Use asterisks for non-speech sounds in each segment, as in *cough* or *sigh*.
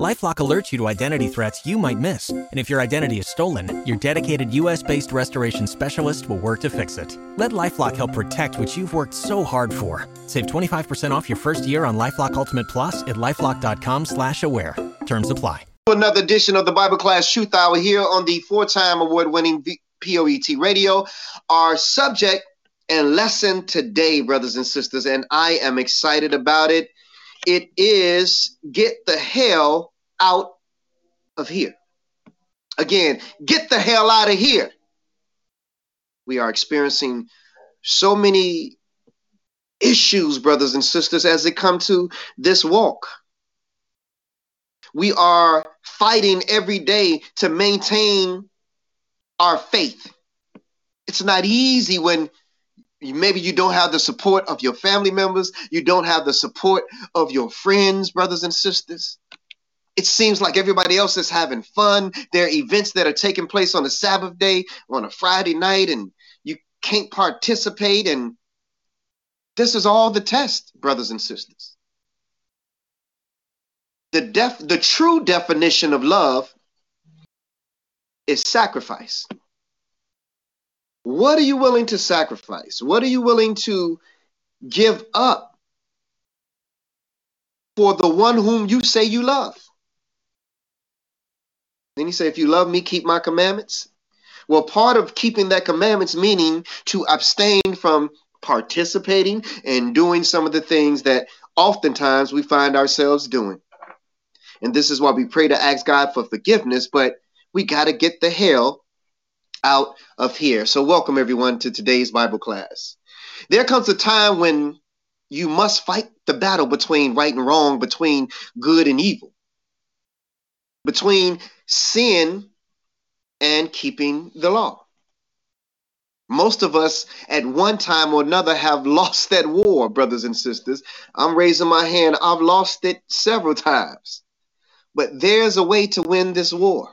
LifeLock alerts you to identity threats you might miss, and if your identity is stolen, your dedicated U.S.-based restoration specialist will work to fix it. Let LifeLock help protect what you've worked so hard for. Save 25% off your first year on LifeLock Ultimate Plus at lifeLock.com/slash-aware. Terms apply. Another edition of the Bible Class Truth Hour here on the four-time award-winning POET Radio. Our subject and lesson today, brothers and sisters, and I am excited about it it is get the hell out of here. Again, get the hell out of here. We are experiencing so many issues, brothers and sisters, as it come to this walk. We are fighting every day to maintain our faith. It's not easy when maybe you don't have the support of your family members. You don't have the support of your friends brothers and sisters. It seems like everybody else is having fun. There are events that are taking place on a sabbath day on a friday night and you can't participate and this is all the test brothers and sisters. The def the true definition of love is sacrifice what are you willing to sacrifice? What are you willing to give up for the one whom you say you love? Then he said, If you love me, keep my commandments. Well, part of keeping that commandments meaning to abstain from participating and doing some of the things that oftentimes we find ourselves doing. And this is why we pray to ask God for forgiveness, but we got to get the hell out of here. So, welcome everyone to today's Bible class. There comes a time when you must fight the battle between right and wrong, between good and evil, between sin and keeping the law. Most of us at one time or another have *laughs* lost that war, brothers and sisters. I'm raising my hand. I've lost it several times. But there's a way to win this war.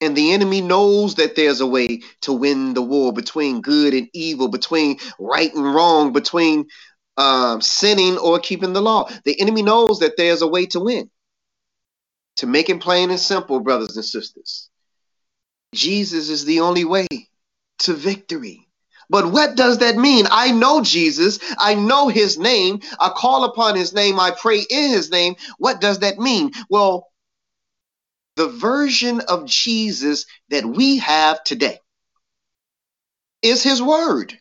And the enemy knows that there's a way to win the war between good and evil, between right and wrong, between um, sinning or keeping the law. The enemy knows that there's a way to win. To make it plain and simple, brothers and sisters, Jesus is the only way to victory. But what does that mean? I know Jesus. I know his name. I call upon his name. I pray in his name. What does that mean? Well, the version of Jesus that we have today is his word.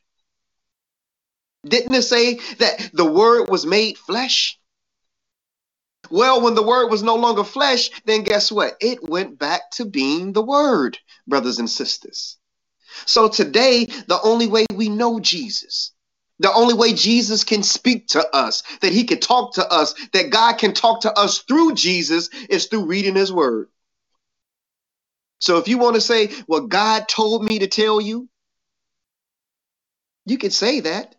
Didn't it say that the word was made flesh? Well, when the word was no longer flesh, then guess what? It went back to being the word, brothers and sisters. So today, the only way we know Jesus, the only way Jesus can speak to us, that he can talk to us, that God can talk to us through Jesus is through reading his word. So if you want to say, well, God told me to tell you, you can say that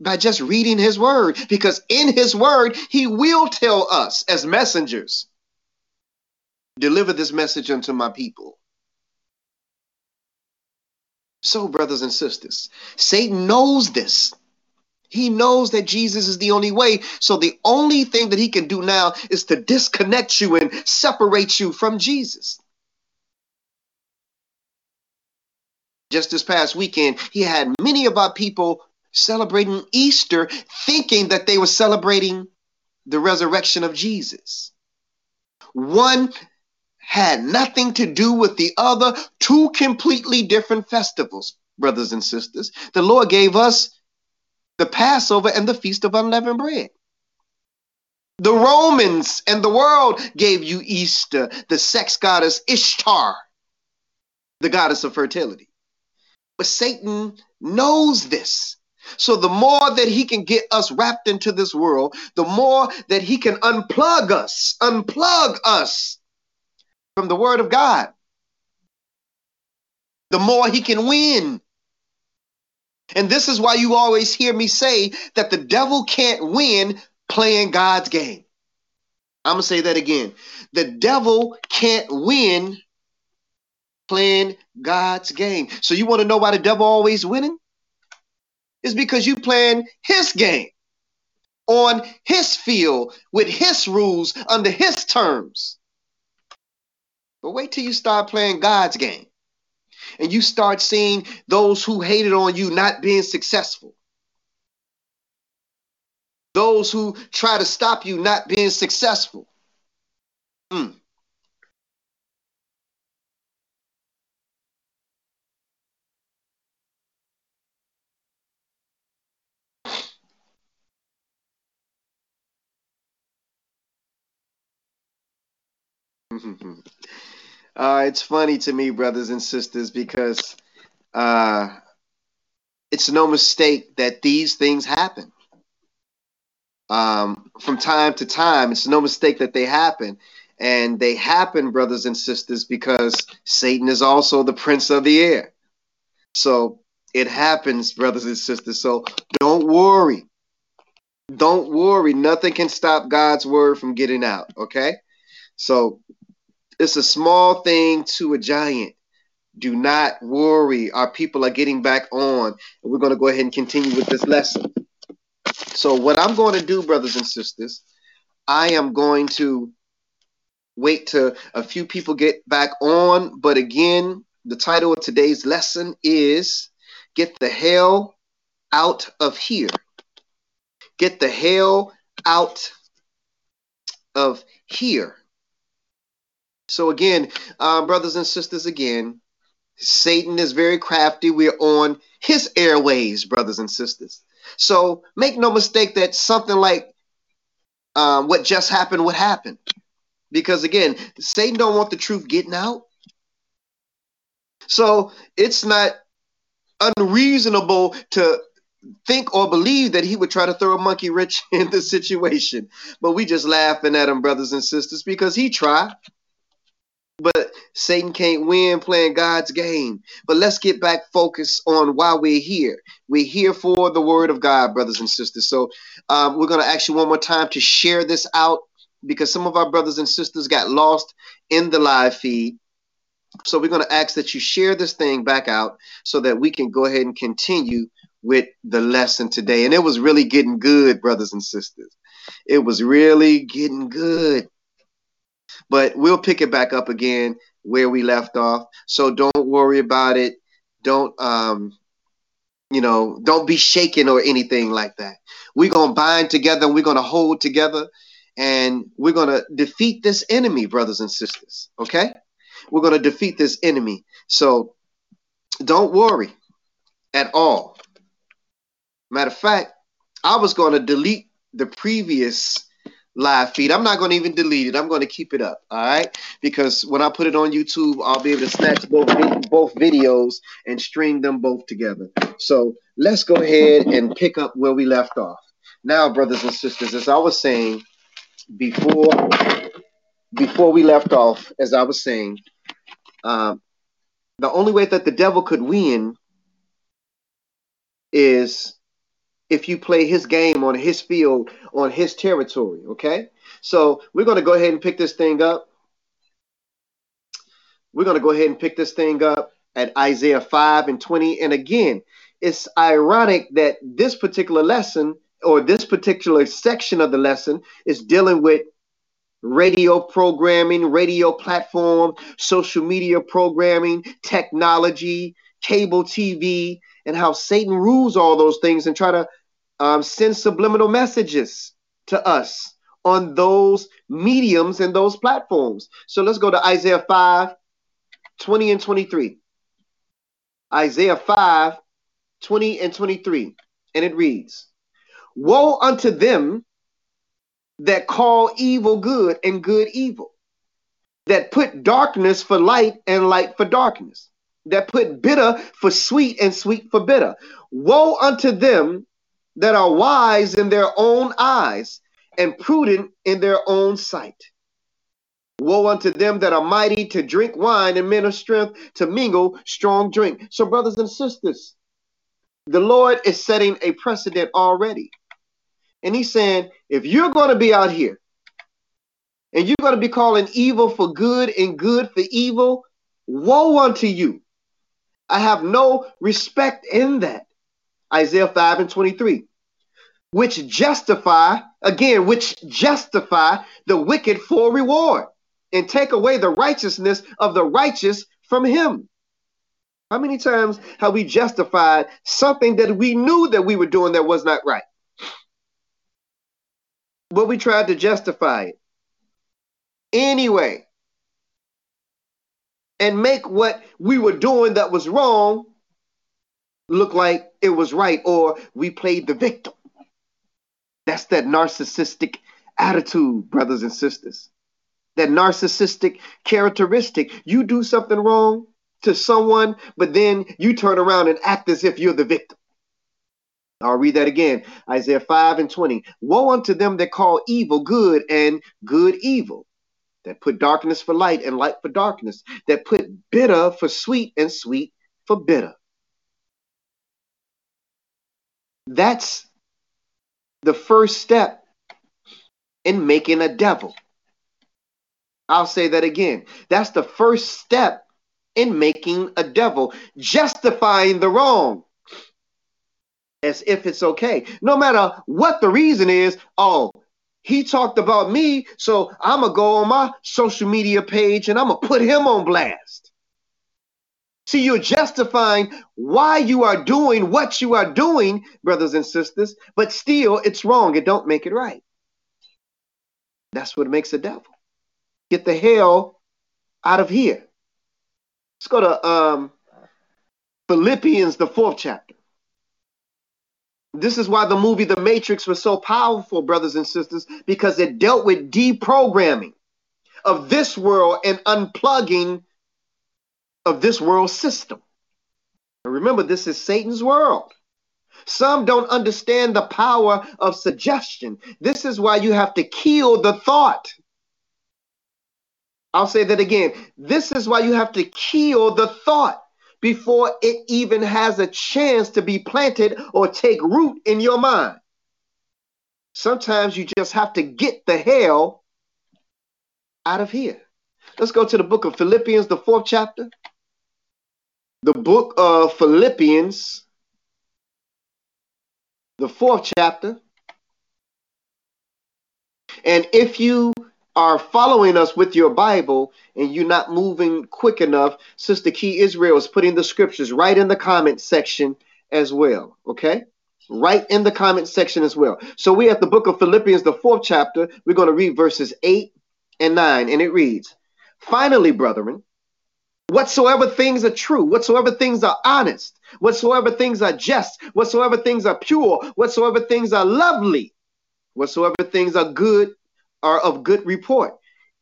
by just reading his word, because in his word, he will tell us as messengers, deliver this message unto my people. So, brothers and sisters, Satan knows this. He knows that Jesus is the only way. So, the only thing that he can do now is to disconnect you and separate you from Jesus. Just this past weekend, he had many of our people celebrating Easter, thinking that they were celebrating the resurrection of Jesus. One had nothing to do with the other, two completely different festivals, brothers and sisters. The Lord gave us the Passover and the Feast of Unleavened Bread. The Romans and the world gave you Easter, the sex goddess Ishtar, the goddess of fertility. But Satan knows this. So the more that he can get us wrapped into this world, the more that he can unplug us, unplug us from the word of God, the more he can win. And this is why you always hear me say that the devil can't win playing God's game. I'm going to say that again. The devil can't win playing God's game. So you want to know why the devil always winning? It's because you playing his game on his field with his rules under his terms. But wait till you start playing God's game and you start seeing those who hated on you not being successful. Those who try to stop you not being successful. Mm. *laughs* uh, it's funny to me, brothers and sisters, because uh, it's no mistake that these things happen. Um, from time to time, it's no mistake that they happen. And they happen, brothers and sisters, because Satan is also the prince of the air. So it happens, brothers and sisters. So don't worry. Don't worry. Nothing can stop God's word from getting out. Okay. So it's a small thing to a giant. Do not worry. Our people are getting back on. And we're going to go ahead and continue with this lesson. So, what I'm going to do, brothers and sisters, I am going to wait till a few people get back on. But again, the title of today's lesson is Get the Hell Out of Here. Get the hell out of here. So again, uh, brothers and sisters, again, Satan is very crafty. We're on his airways, brothers and sisters. So make no mistake that something like um, what just happened would happen, because again, Satan don't want the truth getting out. So it's not unreasonable to think or believe that he would try to throw a monkey wrench *laughs* in the situation. But we just laughing at him, brothers and sisters, because he tried. But Satan can't win playing God's game. But let's get back focused on why we're here. We're here for the word of God, brothers and sisters. So um, we're going to ask you one more time to share this out because some of our brothers and sisters got lost in the live feed. So we're going to ask that you share this thing back out so that we can go ahead and continue with the lesson today. And it was really getting good, brothers and sisters. It was really getting good. But we'll pick it back up again where we left off. So don't worry about it. Don't um you know, don't be shaken or anything like that. We're to bind together and we're to hold together and we're to defeat this enemy, brothers and sisters. Okay? We're to defeat this enemy. So don't worry at all. Matter of fact, I was to delete the previous live feed. I'm not going to even delete it. I'm going to keep it up. All right. Because when I put it on YouTube, I'll be able to snatch both, both videos and string them both together. So let's go ahead and pick up where we left off. Now, brothers and sisters, as I was saying before, before we left off, as I was saying, um, the only way that the devil could win is if you play his game on his field, on his territory. Okay. So we're going to go ahead and pick this thing up. We're going to go ahead and pick this thing up at Isaiah 5 and 20. And again, it's ironic that this particular lesson or this particular section of the lesson is dealing with radio programming, radio platform, social media programming, technology, cable TV, and how Satan rules all those things and try to um, send subliminal messages to us on those mediums and those platforms. So let's go to Isaiah 5 20 and 23. Isaiah 5 20 and 23. And it reads Woe unto them that call evil good and good evil, that put darkness for light and light for darkness, that put bitter for sweet and sweet for bitter. Woe unto them that are wise in their own eyes and prudent in their own sight. Woe unto them that are mighty to drink wine and men of strength to mingle strong drink. So, brothers and sisters, the Lord is setting a precedent already. And he's saying, if you're going to be out here and you're going to be calling evil for good and good for evil, woe unto you. I have no respect in that. Isaiah 5 and 23. Which justify, again, which justify the wicked for reward and take away the righteousness of the righteous from him. How many times have we justified something that we knew that we were doing that was not right? But we tried to justify it anyway and make what we were doing that was wrong look like it was right or we played the victim. That's that narcissistic attitude, brothers and sisters. That narcissistic characteristic. You do something wrong to someone, but then you turn around and act as if you're the victim. I'll read that again. Isaiah 5 and 20. Woe unto them that call evil good and good evil, that put darkness for light and light for darkness, that put bitter for sweet and sweet for bitter. That's the first step in making a devil. I'll say that again. That's the first step in making a devil, justifying the wrong as if it's okay. No matter what the reason is, oh, he talked about me, so I'm going to go on my social media page and I'm going to put him on blast. See, you're justifying why you are doing what you are doing, brothers and sisters, but still it's wrong. It don't make it right. That's what makes a devil. Get the hell out of here. Let's go to um, Philippians, the fourth chapter. This is why the movie The Matrix was so powerful, brothers and sisters, because it dealt with deprogramming of this world and unplugging of this world system. And remember, this is Satan's world. Some don't understand the power of suggestion. This is why you have to kill the thought. I'll say that again. This is why you have to kill the thought before it even has a chance to be planted or take root in your mind. Sometimes you just have to get the hell out of here. Let's go to the book of Philippians, the fourth chapter. The book of Philippians, the fourth chapter. And if you are following us with your Bible and you're not moving quick enough, Sister Key Israel is putting the scriptures right in the comment section as well. Okay? Right in the comment section as well. So we at the book of Philippians, the fourth chapter. We're going to read verses 8 and 9, and it reads Finally, brethren, whatsoever things are true, whatsoever things are honest, whatsoever things are just, whatsoever things are pure, whatsoever things are lovely, whatsoever things are good are of good report.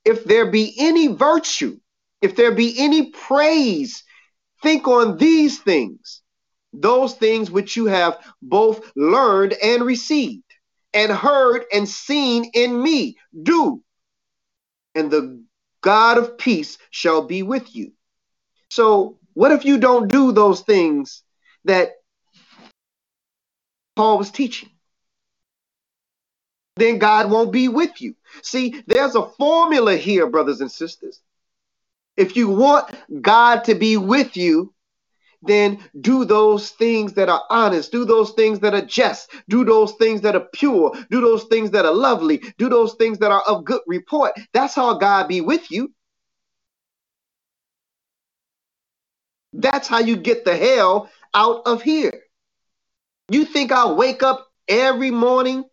If there be any virtue, if there be any praise, think on these things, those things which you have both learned and received, and heard and seen in me. Do, and the God of peace shall be with you. So, what if you don't do those things that Paul was teaching? Then God won't be with you. See, there's a formula here, brothers and sisters. If you want God to be with you, then do those things that are honest, do those things that are just, do those things that are pure, do those things that are lovely, do those things that are of good report. That's how God be with you. That's how you get the hell out of here. You think I'll wake up every morning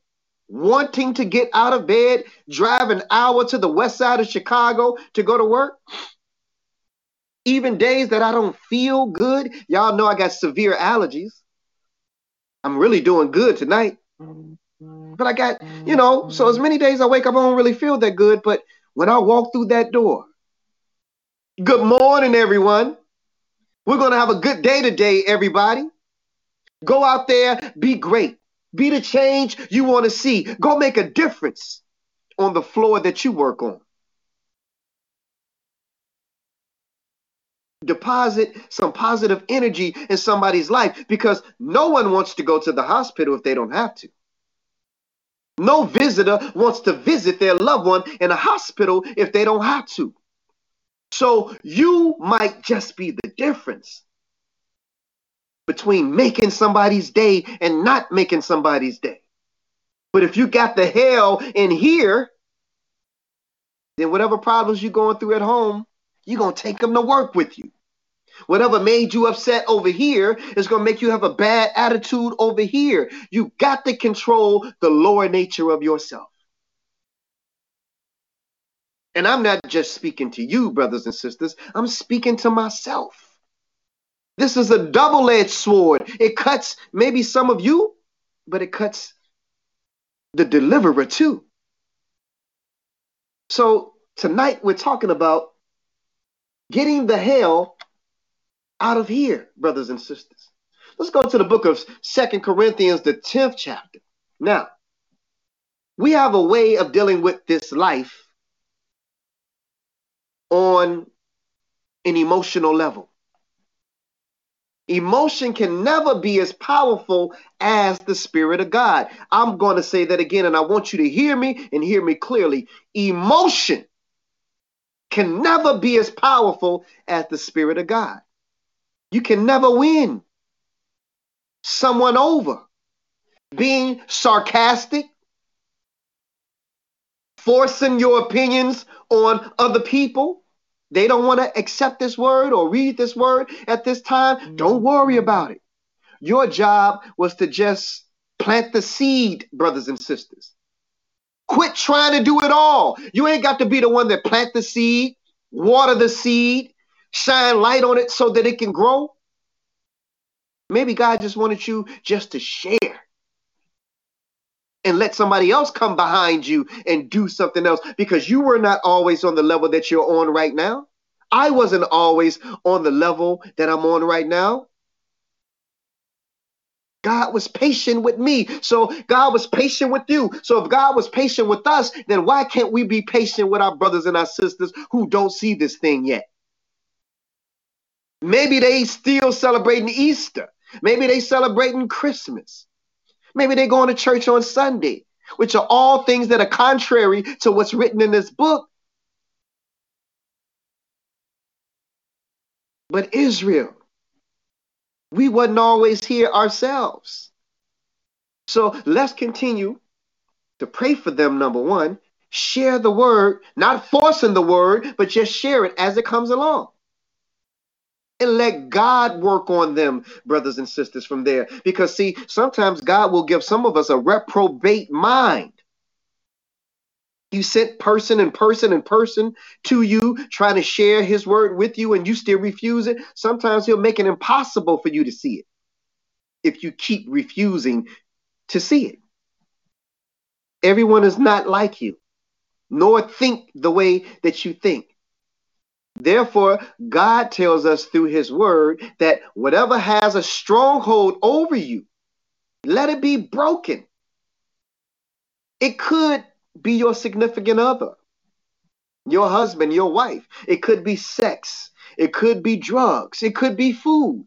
wanting to get out of bed, drive an hour to the west side of Chicago to go to work. Even days that I don't feel good. Y'all know I got severe allergies. I'm really doing good tonight. But I got, you know, so as many days I wake up, I don't really feel that good. But when I walk through that door, good morning, everyone. We're going to have a good day today, everybody. Go out there, be great. Be the change you want to see. Go make a difference on the floor that you work on. Deposit some positive energy in somebody's life because no one wants to go to the hospital if they don't have to. No visitor wants to visit their loved one in a hospital if they don't have to. So you might just be the difference between making somebody's day and not making somebody's day. But if you got the hell in here, then whatever problems you're going through at home, you're going to take them to work with you. Whatever made you upset over here is going to make you have a bad attitude over here. You got to control the lower nature of yourself. And I'm not just speaking to you, brothers and sisters, I'm speaking to myself. This is a double edged sword. It cuts maybe some of you, but it cuts the deliverer too. So tonight we're talking about getting the hell out of here, brothers and sisters. Let's go to the book of Second Corinthians, the 10th chapter. Now, we have a way of dealing with this life on an emotional level. Emotion can never be as powerful as the Spirit of God. I'm going to say that again, and I want you to hear me and hear me clearly. Emotion can never be as powerful as the Spirit of God. You can never win someone over. Being sarcastic, forcing your opinions on other people. They don't want to accept this word or read this word at this time. Don't mm. worry about it. Your job was to just plant the seed, brothers and sisters. Quit trying to do it all. You ain't got to be the one that plant the seed, water the seed, shine light on it so that it can grow. Maybe God just wanted you just to share and let somebody else come behind you and do something else because you were not always on the level that you're on right now. I wasn't always on the level that I'm on right now. God was patient with me. So God was patient with you. So if God was patient with us, then why can't we be patient with our brothers and our sisters who don't see this thing yet? Maybe they still celebrating Easter. Maybe they celebrating Christmas. Maybe they're going to church on Sunday, which are all things that are contrary to what's written in this book. But Israel, we wasn't always here ourselves. So let's continue to pray for them, number one. Share the word, not forcing the word, but just share it as it comes along and let God work on them, brothers and sisters, from there. Because, see, sometimes God will give some of us a reprobate mind. You sent person and person and person to you trying to share his word with you, and you still refuse it. Sometimes he'll make it impossible for you to see it if you keep refusing to see it. Everyone is not like you, nor think the way that you think. Therefore, God tells us through his word that whatever has a stronghold over you, let it be broken. It could be your significant other, your husband, your wife. It could be sex. It could be drugs. It could be food.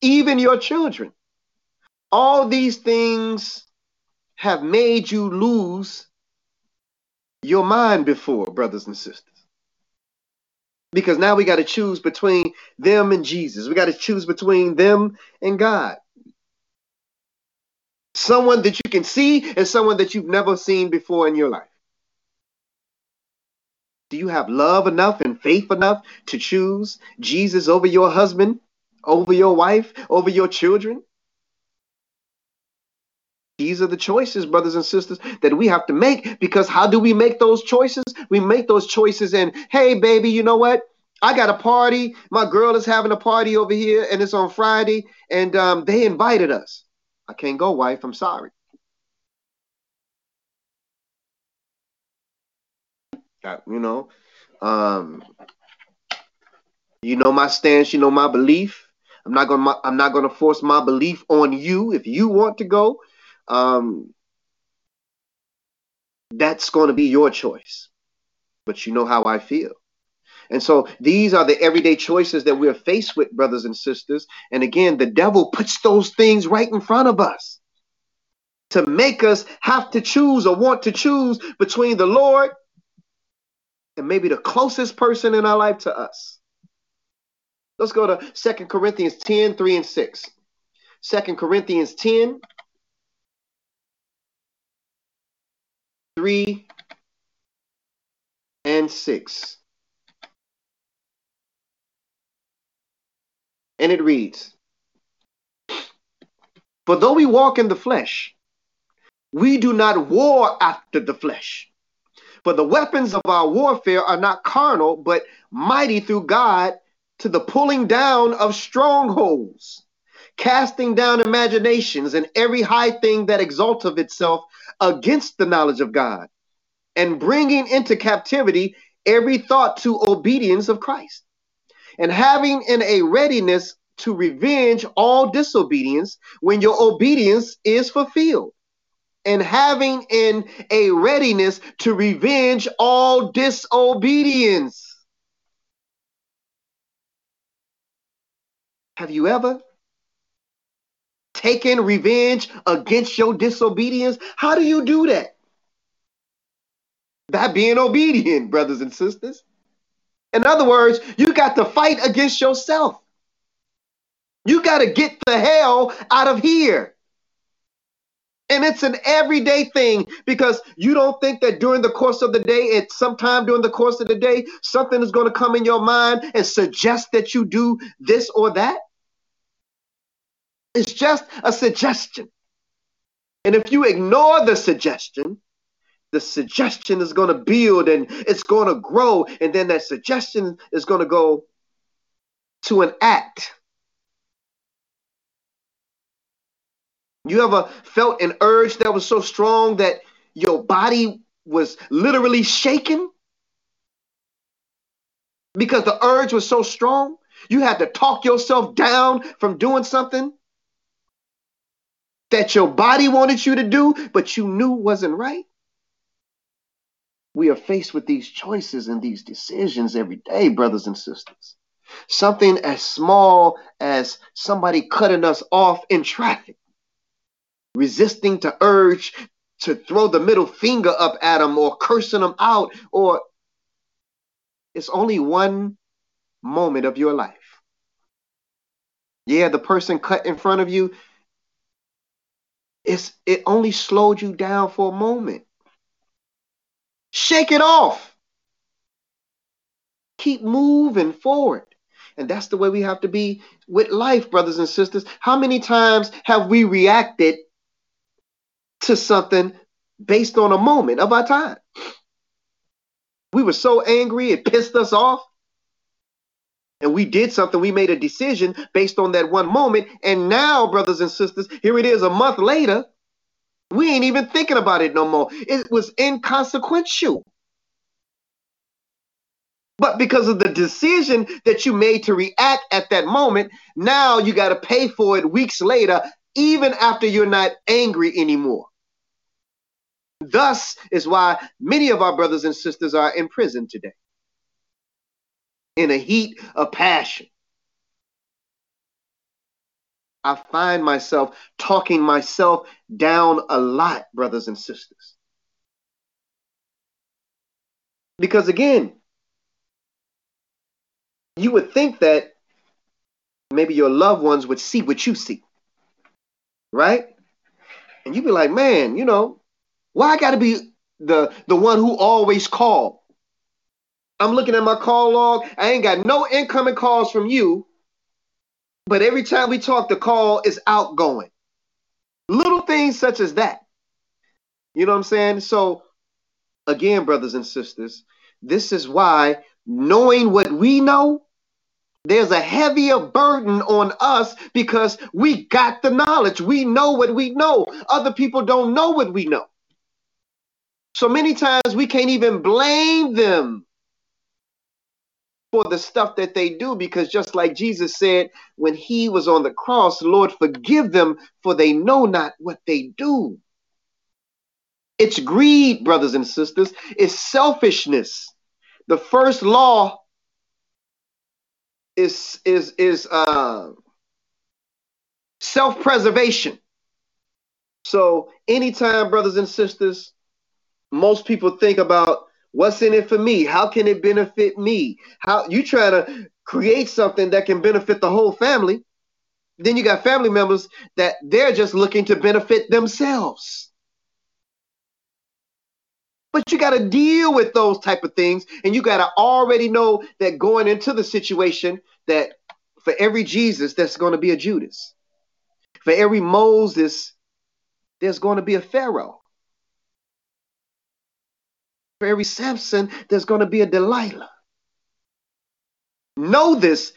Even your children. All these things have made you lose your mind before, brothers and sisters because now we got to choose between them and Jesus. We got to choose between them and God. Someone that you can see and someone that you've never seen before in your life. Do you have love enough and faith enough to choose Jesus over your husband, over your wife, over your children? These are the choices, brothers and sisters, that we have to make because how do we make those choices? We make those choices and, hey, baby, you know what? I got a party. My girl is having a party over here, and it's on Friday, and um, they invited us. I can't go, wife. I'm sorry. Uh, you know, um, you know my stance. You know my belief. I'm not gonna. I'm not gonna force my belief on you. If you want to go, um, that's going to be your choice. But you know how I feel. And so these are the everyday choices that we're faced with, brothers and sisters. And again, the devil puts those things right in front of us. to make us have to choose or want to choose between the Lord and maybe the closest person in our life to us. Let's go to Second Corinthians 10 3 and 6. 2 Corinthians 10 3 and 6. And it reads For though we walk in the flesh, we do not war after the flesh. For the weapons of our warfare are not carnal, but mighty through God to the pulling down of strongholds, casting down imaginations and every high thing that exalteth itself against the knowledge of God, and bringing into captivity every thought to obedience of Christ, and having in a readiness to revenge all disobedience when your obedience is fulfilled and having in a readiness to revenge all disobedience. Have you ever taken revenge against your disobedience? How do you do that? By being obedient, brothers and sisters. In other words, you got to fight against yourself. You got to get the hell out of here. And it's an everyday thing because you don't think that during the course of the day, at some time during the course of the day, something is going to come in your mind and suggest that you do this or that. It's just a suggestion. And if you ignore the suggestion, the suggestion is going to build and it's going to grow. And then that suggestion is going to go to an act. You ever felt an urge that was so strong that your body was literally shaking? Because the urge was so strong, you had to talk yourself down from doing something that your body wanted you to do, but you knew wasn't right. We are faced with these choices and these decisions every day, brothers and sisters. Something as small as somebody cutting us off in traffic resisting to urge to throw the middle finger up at them or cursing them out, or it's only one moment of your life. Yeah, the person cut in front of you, it's, it only slowed you down for a moment. Shake it off. Keep moving forward. And that's the way we have to be with life, brothers and sisters. How many times have we reacted to something based on a moment of our time. We were so angry, it pissed us off. And we did something, we made a decision based on that one moment. And now, brothers and sisters, here it is a month later. We ain't even thinking about it no more. It was inconsequential. But because of the decision that you made to react at that moment, now you got to pay for it weeks later even after you're not angry anymore. Thus is why many of our brothers and sisters are in prison today in a heat of passion. I find myself talking myself down a lot, brothers and sisters. Because again, you would think that maybe your loved ones would see what you see right? And you'd be like, man, you know, why I got to be the the one who always call? I'm looking at my call log. I ain't got no incoming calls from you, but every time we talk, the call is outgoing. Little things such as that. You know what I'm saying? So, again, brothers and sisters, this is why knowing what we know there's a heavier burden on us because we got the knowledge. We know what we know. Other people don't know what we know. So many times we can't even blame them for the stuff that they do because just like Jesus said when he was on the cross, Lord, forgive them for they know not what they do. It's greed, brothers and sisters. It's selfishness. The first law is is is uh, self-preservation. So, anytime, brothers and sisters, most people think about what's in it for me, how can it benefit me? How you try to create something that can benefit the whole family. Then you got family members that they're just looking to benefit themselves. But you got to deal with those type of things, and you got to already know that going into the situation that for every Jesus, there's going to be a Judas. For every Moses, there's going to be a Pharaoh. For every Samson, there's going to be a Delilah. Know this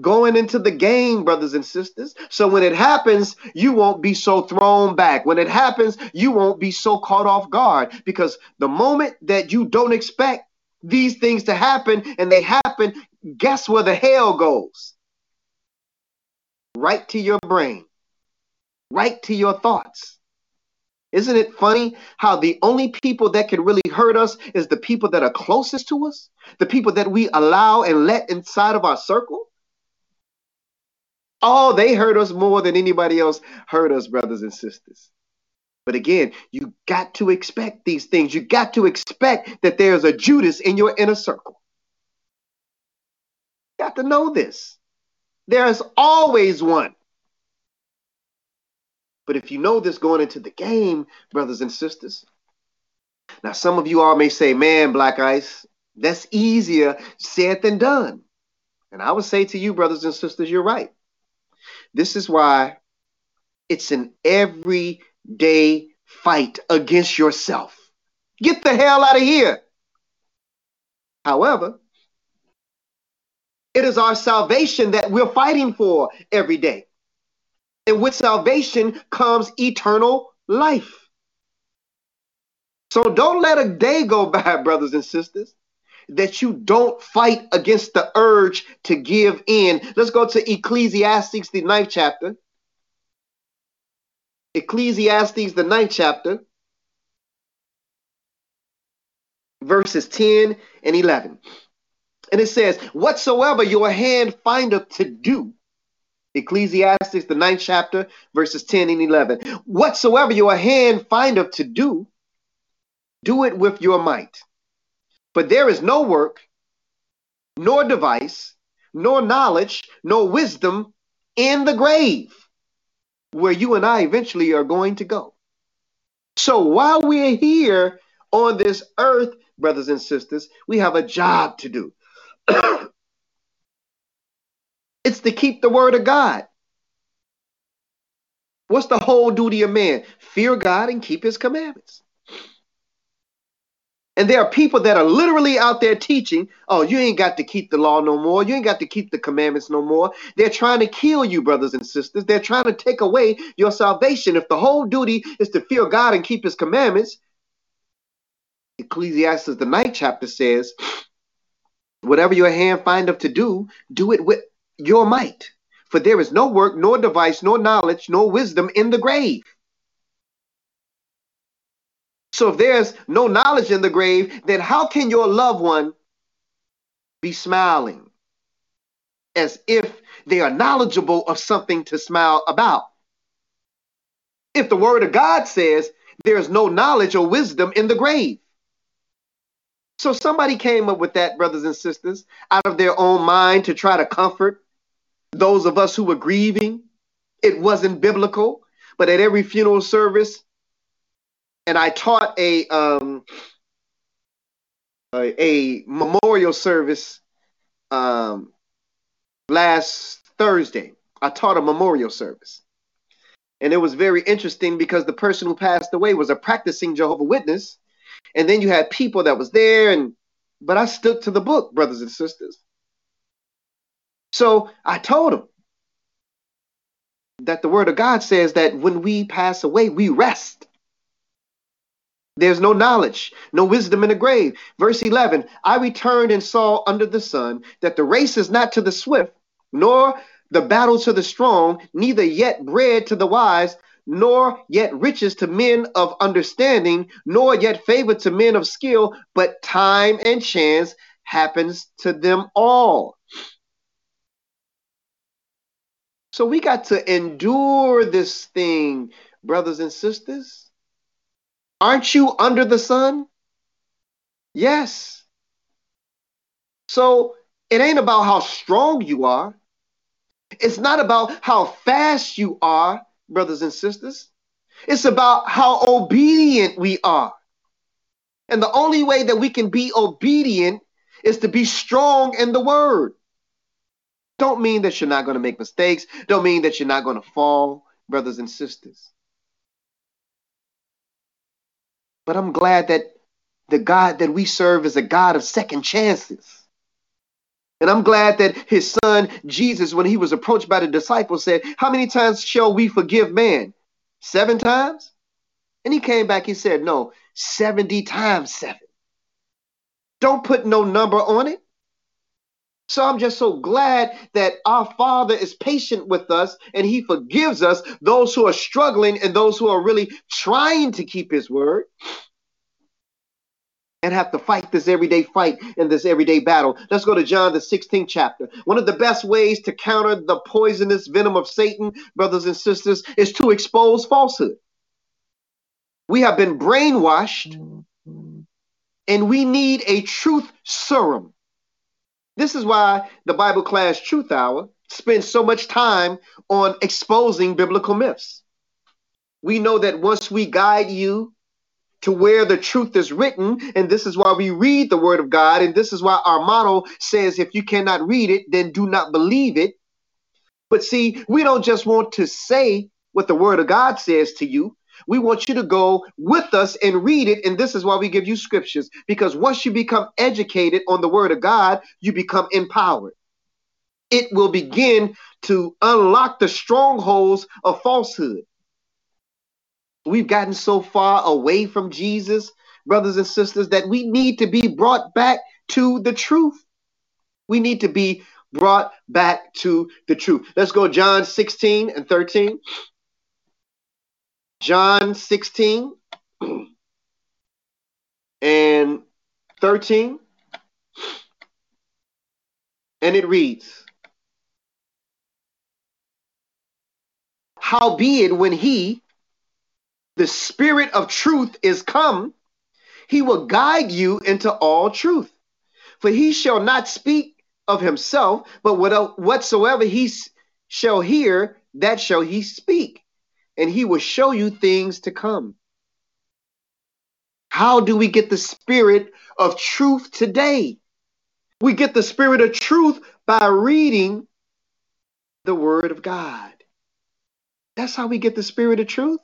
going into the game, brothers and sisters. So when it happens, you won't be so thrown back. When it happens, you won't be so caught off guard because the moment that you don't expect these things to happen and they happen, guess where the hell goes? Right to your brain, right to your thoughts. Isn't it funny how the only people that can really hurt us is the people that are closest to us? The people that we allow and let inside of our circle? Oh, they hurt us more than anybody else hurt us, brothers and sisters. But again, you got to expect these things. You got to expect that there's a Judas in your inner circle. You got to know this. There's always one. But if you know this going into the game, brothers and sisters, now some of you all may say, man, Black Ice, that's easier said than done. And I would say to you, brothers and sisters, you're right. This is why it's an everyday fight against yourself. Get the hell out of here. However, it is our salvation that we're fighting for every day. And with salvation comes eternal life. So don't let a day go by, *laughs* brothers and sisters, that you don't fight against the urge to give in. Let's go to Ecclesiastes, the ninth chapter. Ecclesiastes, the ninth chapter, verses 10 and 11. And it says, Whatsoever your hand findeth to do, Ecclesiastes, the ninth chapter, verses 10 and 11. Whatsoever your hand findeth to do, do it with your might. But there is no work, nor device, nor knowledge, nor wisdom in the grave where you and I eventually are going to go. So while we're here on this earth, brothers and sisters, we have a job to do. *clears throat* It's to keep the word of God. What's the whole duty of man? Fear God and keep his commandments. And there are people that are literally out there teaching, oh, you ain't got to keep the law no more. You ain't got to keep the commandments no more. They're trying to kill you, brothers and sisters. They're trying to take away your salvation. If the whole duty is to fear God and keep his commandments, Ecclesiastes, the ninth chapter says, whatever your hand findeth to do, do it with your might. For there is no work, nor device, nor knowledge, nor wisdom in the grave. So if there's no knowledge in the grave, then how can your loved one be smiling as if they are knowledgeable of something to smile about? If the word of God says there's no knowledge or wisdom in the grave. So somebody came up with that, brothers and sisters, out of their own mind to try to comfort those of us who were grieving. It wasn't biblical, but at every funeral service, and I taught a um, a, a memorial service um, last Thursday. I taught a memorial service. And it was very interesting because the person who passed away was a practicing Jehovah Witness. And then you had people that was there and but I stuck to the book, brothers and sisters. So I told him that the word of God says that when we pass away, we rest. There's no knowledge, no wisdom in the grave. Verse 11 I returned and saw under the sun that the race is not to the swift, nor the battle to the strong, neither yet bread to the wise, nor yet riches to men of understanding, nor yet favor to men of skill, but time and chance happens to them all. So we got to endure this thing, brothers and sisters? Aren't you under the sun? Yes. So it ain't about how strong you are. It's not about how fast you are, brothers and sisters. It's about how obedient we are. And the only way that we can be obedient is to be strong in the word. Don't mean that you're not going to make mistakes. Don't mean that you're not going to fall, brothers and sisters. But I'm glad that the God that we serve is a God of second chances. And I'm glad that his son Jesus, when he was approached by the disciples, said, How many times shall we forgive man? Seven times? And he came back, he said, No, 70 times seven. Don't put no number on it. So I'm just so glad that our Father is patient with us and He forgives us, those who are struggling and those who are really trying to keep His word and have to fight this everyday fight in this everyday battle. Let's go to John, the 16th chapter. One of the best ways to counter the poisonous venom of Satan, brothers and sisters, is to expose falsehood. We have been brainwashed and we need a truth serum. This is why the Bible class Truth Hour spends so much time on exposing biblical myths. We know that once we guide you to where the truth is written. And this is why we read the word of God. And this is why our motto says, if you cannot read it, then do not believe it. But see, we don't just want to say what the word of God says to you. We want you to go with us and read it. And this is why we give you scriptures. Because once you become educated on the word of God, you become empowered. It will begin to unlock the strongholds of falsehood. We've gotten so far away from Jesus, brothers and sisters, that we need to be brought back to the truth. We need to be brought back to the truth. Let's go John 16 and 13. John 16 and 13. And it reads, Howbeit, when he, the Spirit of truth is come, he will guide you into all truth. For he shall not speak of himself, but whatsoever he shall hear, that shall he speak, and he will show you things to come. How do we get the spirit of truth today? We get the spirit of truth by reading the word of God. That's how we get the spirit of truth.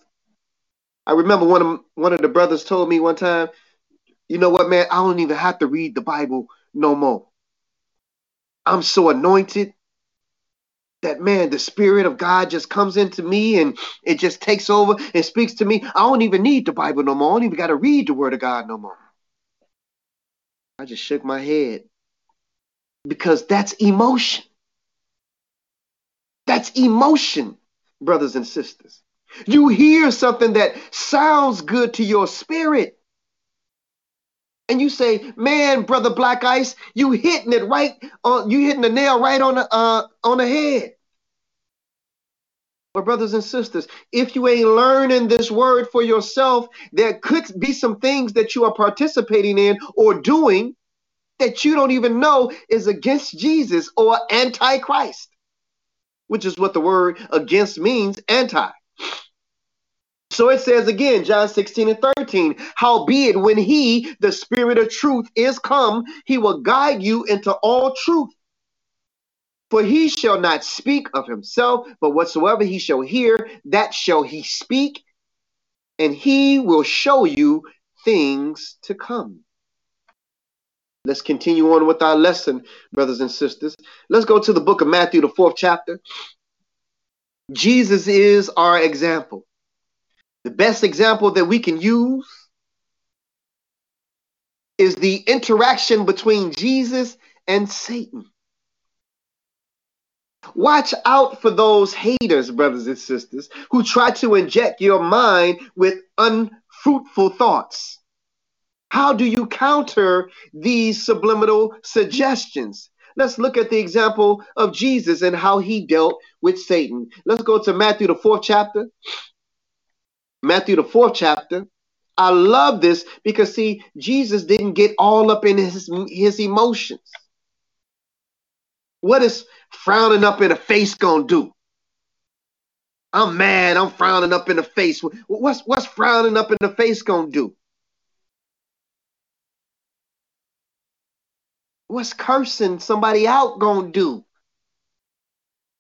I remember one of one of the brothers told me one time, you know what, man, I don't even have to read the Bible no more. I'm so anointed that man, the spirit of God just comes into me and it just takes over and speaks to me. I don't even need the Bible no more. I don't even got to read the word of God no more. I just shook my head because that's emotion. That's emotion, brothers and sisters. You hear something that sounds good to your spirit. And you say, man, brother Black Ice, you hitting it right on you hitting the nail right on the uh on the head. But brothers and sisters, if you ain't learning this word for yourself, there could be some things that you are participating in or doing that you don't even know is against Jesus or antichrist, which is what the word against means, anti. So it says again, John 16 and 13, howbeit when he, the spirit of truth, is come, he will guide you into all truth. For he shall not speak of himself, but whatsoever he shall hear, that shall he speak, and he will show you things to come. Let's continue on with our lesson, brothers and sisters. Let's go to the book of Matthew, the fourth chapter. Jesus is our example. The best example that we can use is the interaction between Jesus and Satan. Watch out for those haters, brothers and sisters, who try to inject your mind with unfruitful thoughts. How do you counter these subliminal suggestions? Let's look at the example of Jesus and how he dealt with Satan. Let's go to Matthew, the fourth chapter. Matthew, the fourth chapter. I love this because, see, Jesus didn't get all up in his, his emotions. What is frowning up in the face gonna do? I'm mad. I'm frowning up in the face. What's what's frowning up in the face gonna do? What's cursing somebody out gonna do?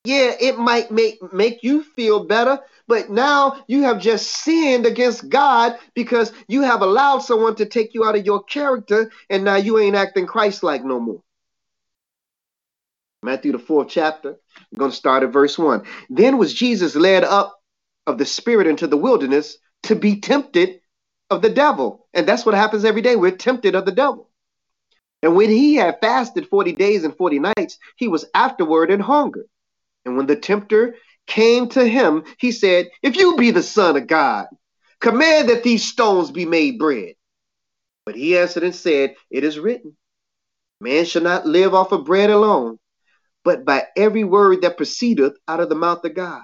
Yeah, it might make make you feel better, but now you have just sinned against God because you have allowed someone to take you out of your character, and now you ain't acting Christ-like no more. Matthew the fourth chapter. I'm going to start at verse one. Then was Jesus led up of the Spirit into the wilderness to be tempted of the devil, and that's what happens every day. We're tempted of the devil. And when he had fasted 40 days and 40 nights, he was afterward in hunger. And when the tempter came to him, he said, If you be the Son of God, command that these stones be made bread. But he answered and said, It is written, Man shall not live off of bread alone, but by every word that proceedeth out of the mouth of God.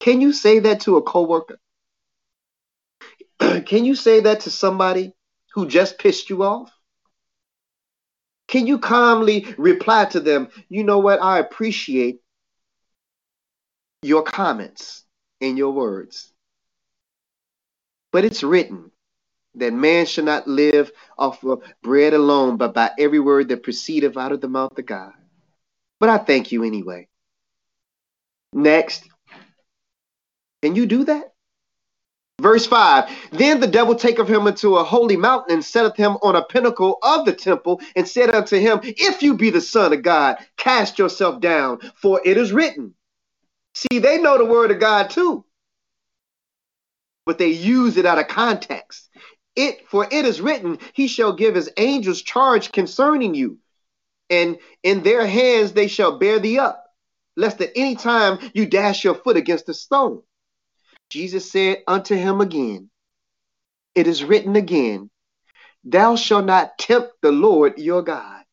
Can you say that to a coworker? *clears throat* Can you say that to somebody who just pissed you off? Can you calmly reply to them, you know what? I appreciate your comments and your words. But it's written that man shall not live off of bread alone, but by every word that proceedeth out of the mouth of God. But I thank you anyway. Next. Can you do that? Verse 5 Then the devil taketh him into a holy mountain and setteth him on a pinnacle of the temple and said unto him, If you be the Son of God, cast yourself down, for it is written. See, they know the word of God too, but they use it out of context. It for it is written, He shall give his angels charge concerning you, and in their hands they shall bear thee up, lest at any time you dash your foot against a stone. Jesus said unto him again, It is written again, Thou shalt not tempt the Lord your God.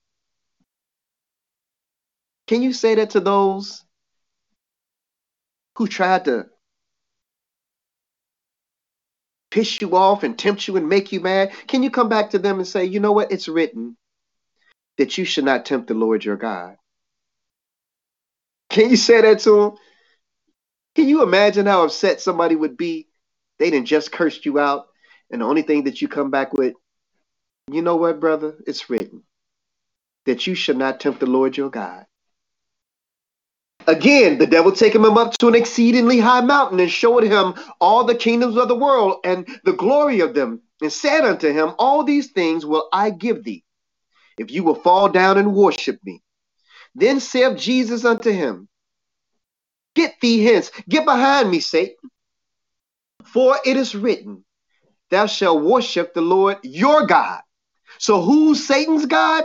Can you say that to those who tried to piss you off and tempt you and make you mad, can you come back to them and say, you know what? It's written that you should not tempt the Lord your God. Can you say that to them? Can you imagine how upset somebody would be? They didn't just cursed you out, and the only thing that you come back with, you know what, brother? It's written that you should not tempt the Lord your God. Again, the devil taking him up to an exceedingly high mountain and showed him all the kingdoms of the world and the glory of them, and said unto him, All these things will I give thee, if you will fall down and worship me. Then said Jesus unto him, Get thee hence, get behind me, Satan. For it is written, Thou shalt worship the Lord your God. So who's Satan's God?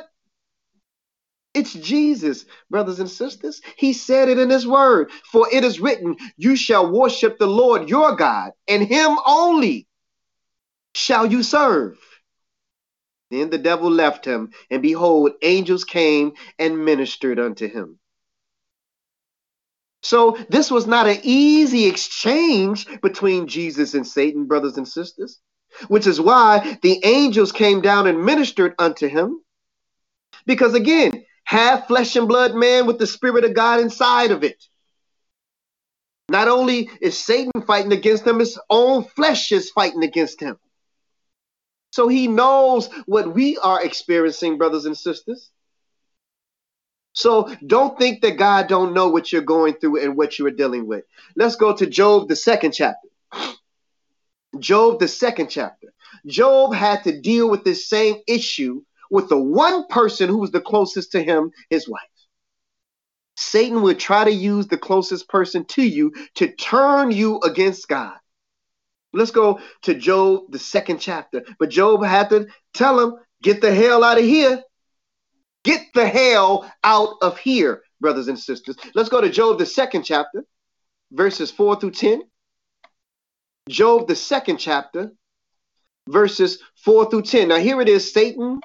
It's Jesus, brothers and sisters. He said it in his word. For it is written, You shall worship the Lord your God, and him only shall you serve. Then the devil left him, and behold, angels came and ministered unto him. So this was not an easy exchange between Jesus and Satan, brothers and sisters, which is why the angels came down and ministered unto him. Because again, half flesh and blood man with the Spirit of God inside of it. Not only is Satan fighting against him, his own flesh is fighting against him. So he knows what we are experiencing, brothers and sisters. So don't think that God don't know what you're going through and what you are dealing with. Let's go to Job, the second chapter. Job, the second chapter. Job had to deal with this same issue with the one person who was the closest to him, his wife. Satan would try to use the closest person to you to turn you against God. Let's go to Job, the second chapter. But Job had to tell him, get the hell out of here. Get the hell out of here, brothers and sisters. Let's go to Job, the second chapter, verses 4 through 10. Job, the second chapter, verses 4 through 10. Now, here it is Satan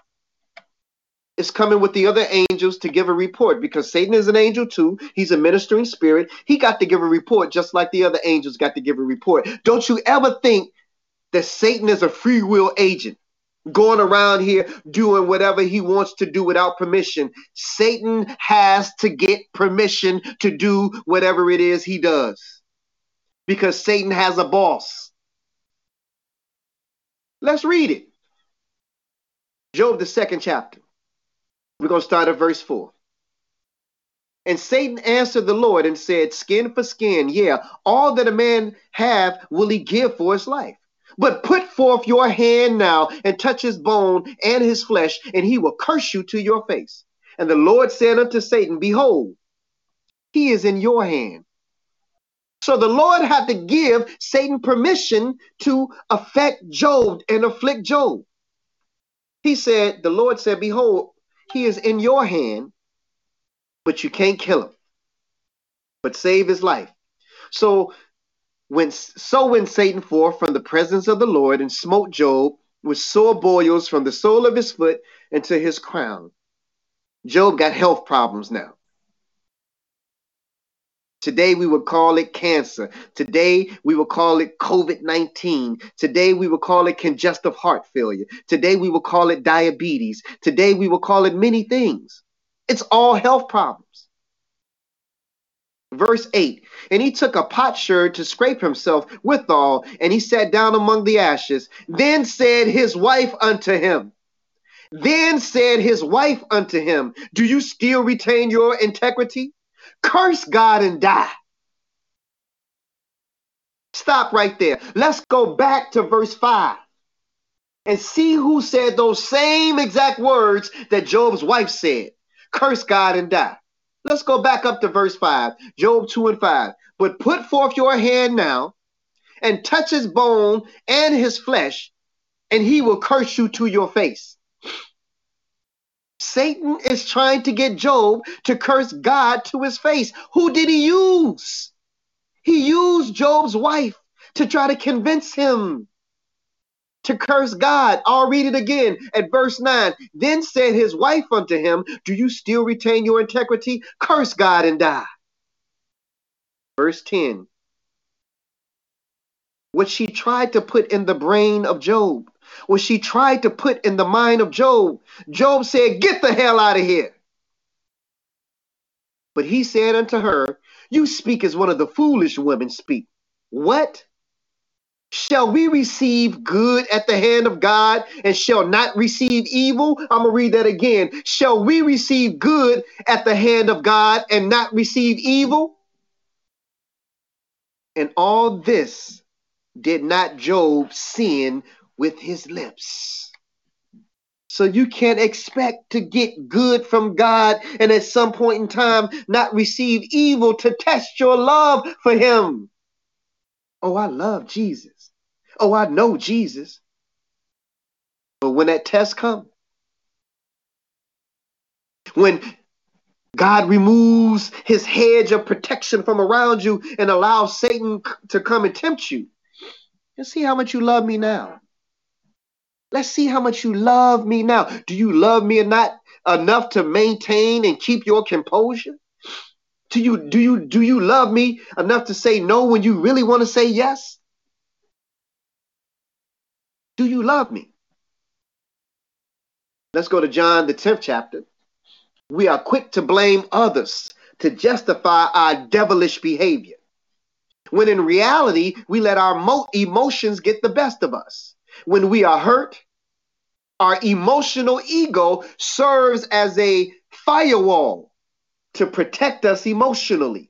is coming with the other angels to give a report because Satan is an angel too. He's a ministering spirit. He got to give a report just like the other angels got to give a report. Don't you ever think that Satan is a free will agent going around here doing whatever he wants to do without permission. Satan has to get permission to do whatever it is he does because Satan has a boss. Let's read it. Job, the second chapter. We're going to start at verse 4. And Satan answered the Lord and said, Skin for skin, yeah, all that a man have will he give for his life. But put forth your hand now and touch his bone and his flesh, and he will curse you to your face. And the Lord said unto Satan, Behold, he is in your hand. So the Lord had to give Satan permission to affect Job and afflict Job. He said, The Lord said, Behold, he is in your hand, but you can't kill him, but save his life. So when so went Satan forth from the presence of the Lord and smote Job with sore boils from the sole of his foot into his crown. Job got health problems now. Today we would call it cancer. Today we would call it COVID 19. Today we would call it congestive heart failure. Today we would call it diabetes. Today we would call it many things. It's all health problems. Verse 8 And he took a potsherd to scrape himself withal, and he sat down among the ashes. Then said his wife unto him, Then said his wife unto him, Do you still retain your integrity? Curse God and die. Stop right there. Let's go back to verse 5 and see who said those same exact words that Job's wife said curse God and die. Let's go back up to verse 5, Job 2 and 5. But put forth your hand now and touch his bone and his flesh, and he will curse you to your face. Satan is trying to get Job to curse God to his face. Who did he use? He used Job's wife to try to convince him to curse God. I'll read it again at verse 9. Then said his wife unto him, Do you still retain your integrity? Curse God and die. Verse 10. What she tried to put in the brain of Job what she tried to put in the mind of Job. Job said, Get the hell out of here. But he said unto her, You speak as one of the foolish women speak. What? Shall we receive good at the hand of God and shall not receive evil? I'm going to read that again. Shall we receive good at the hand of God and not receive evil? And all this did not Job sin with his lips. So you can't expect to get good from God and at some point in time not receive evil to test your love for him. Oh, I love Jesus. Oh, I know Jesus. But when that test comes, when God removes his hedge of protection from around you and allows Satan to come and tempt you, you see how much you love me now. Let's see how much you love me now. Do you love me or not enough to maintain and keep your composure? Do you do you do you love me enough to say no when you really want to say yes? Do you love me? Let's go to John the 10th chapter. We are quick to blame others to justify our devilish behavior. When in reality, we let our mo- emotions get the best of us. When we are hurt, our emotional ego serves as a firewall to protect us emotionally.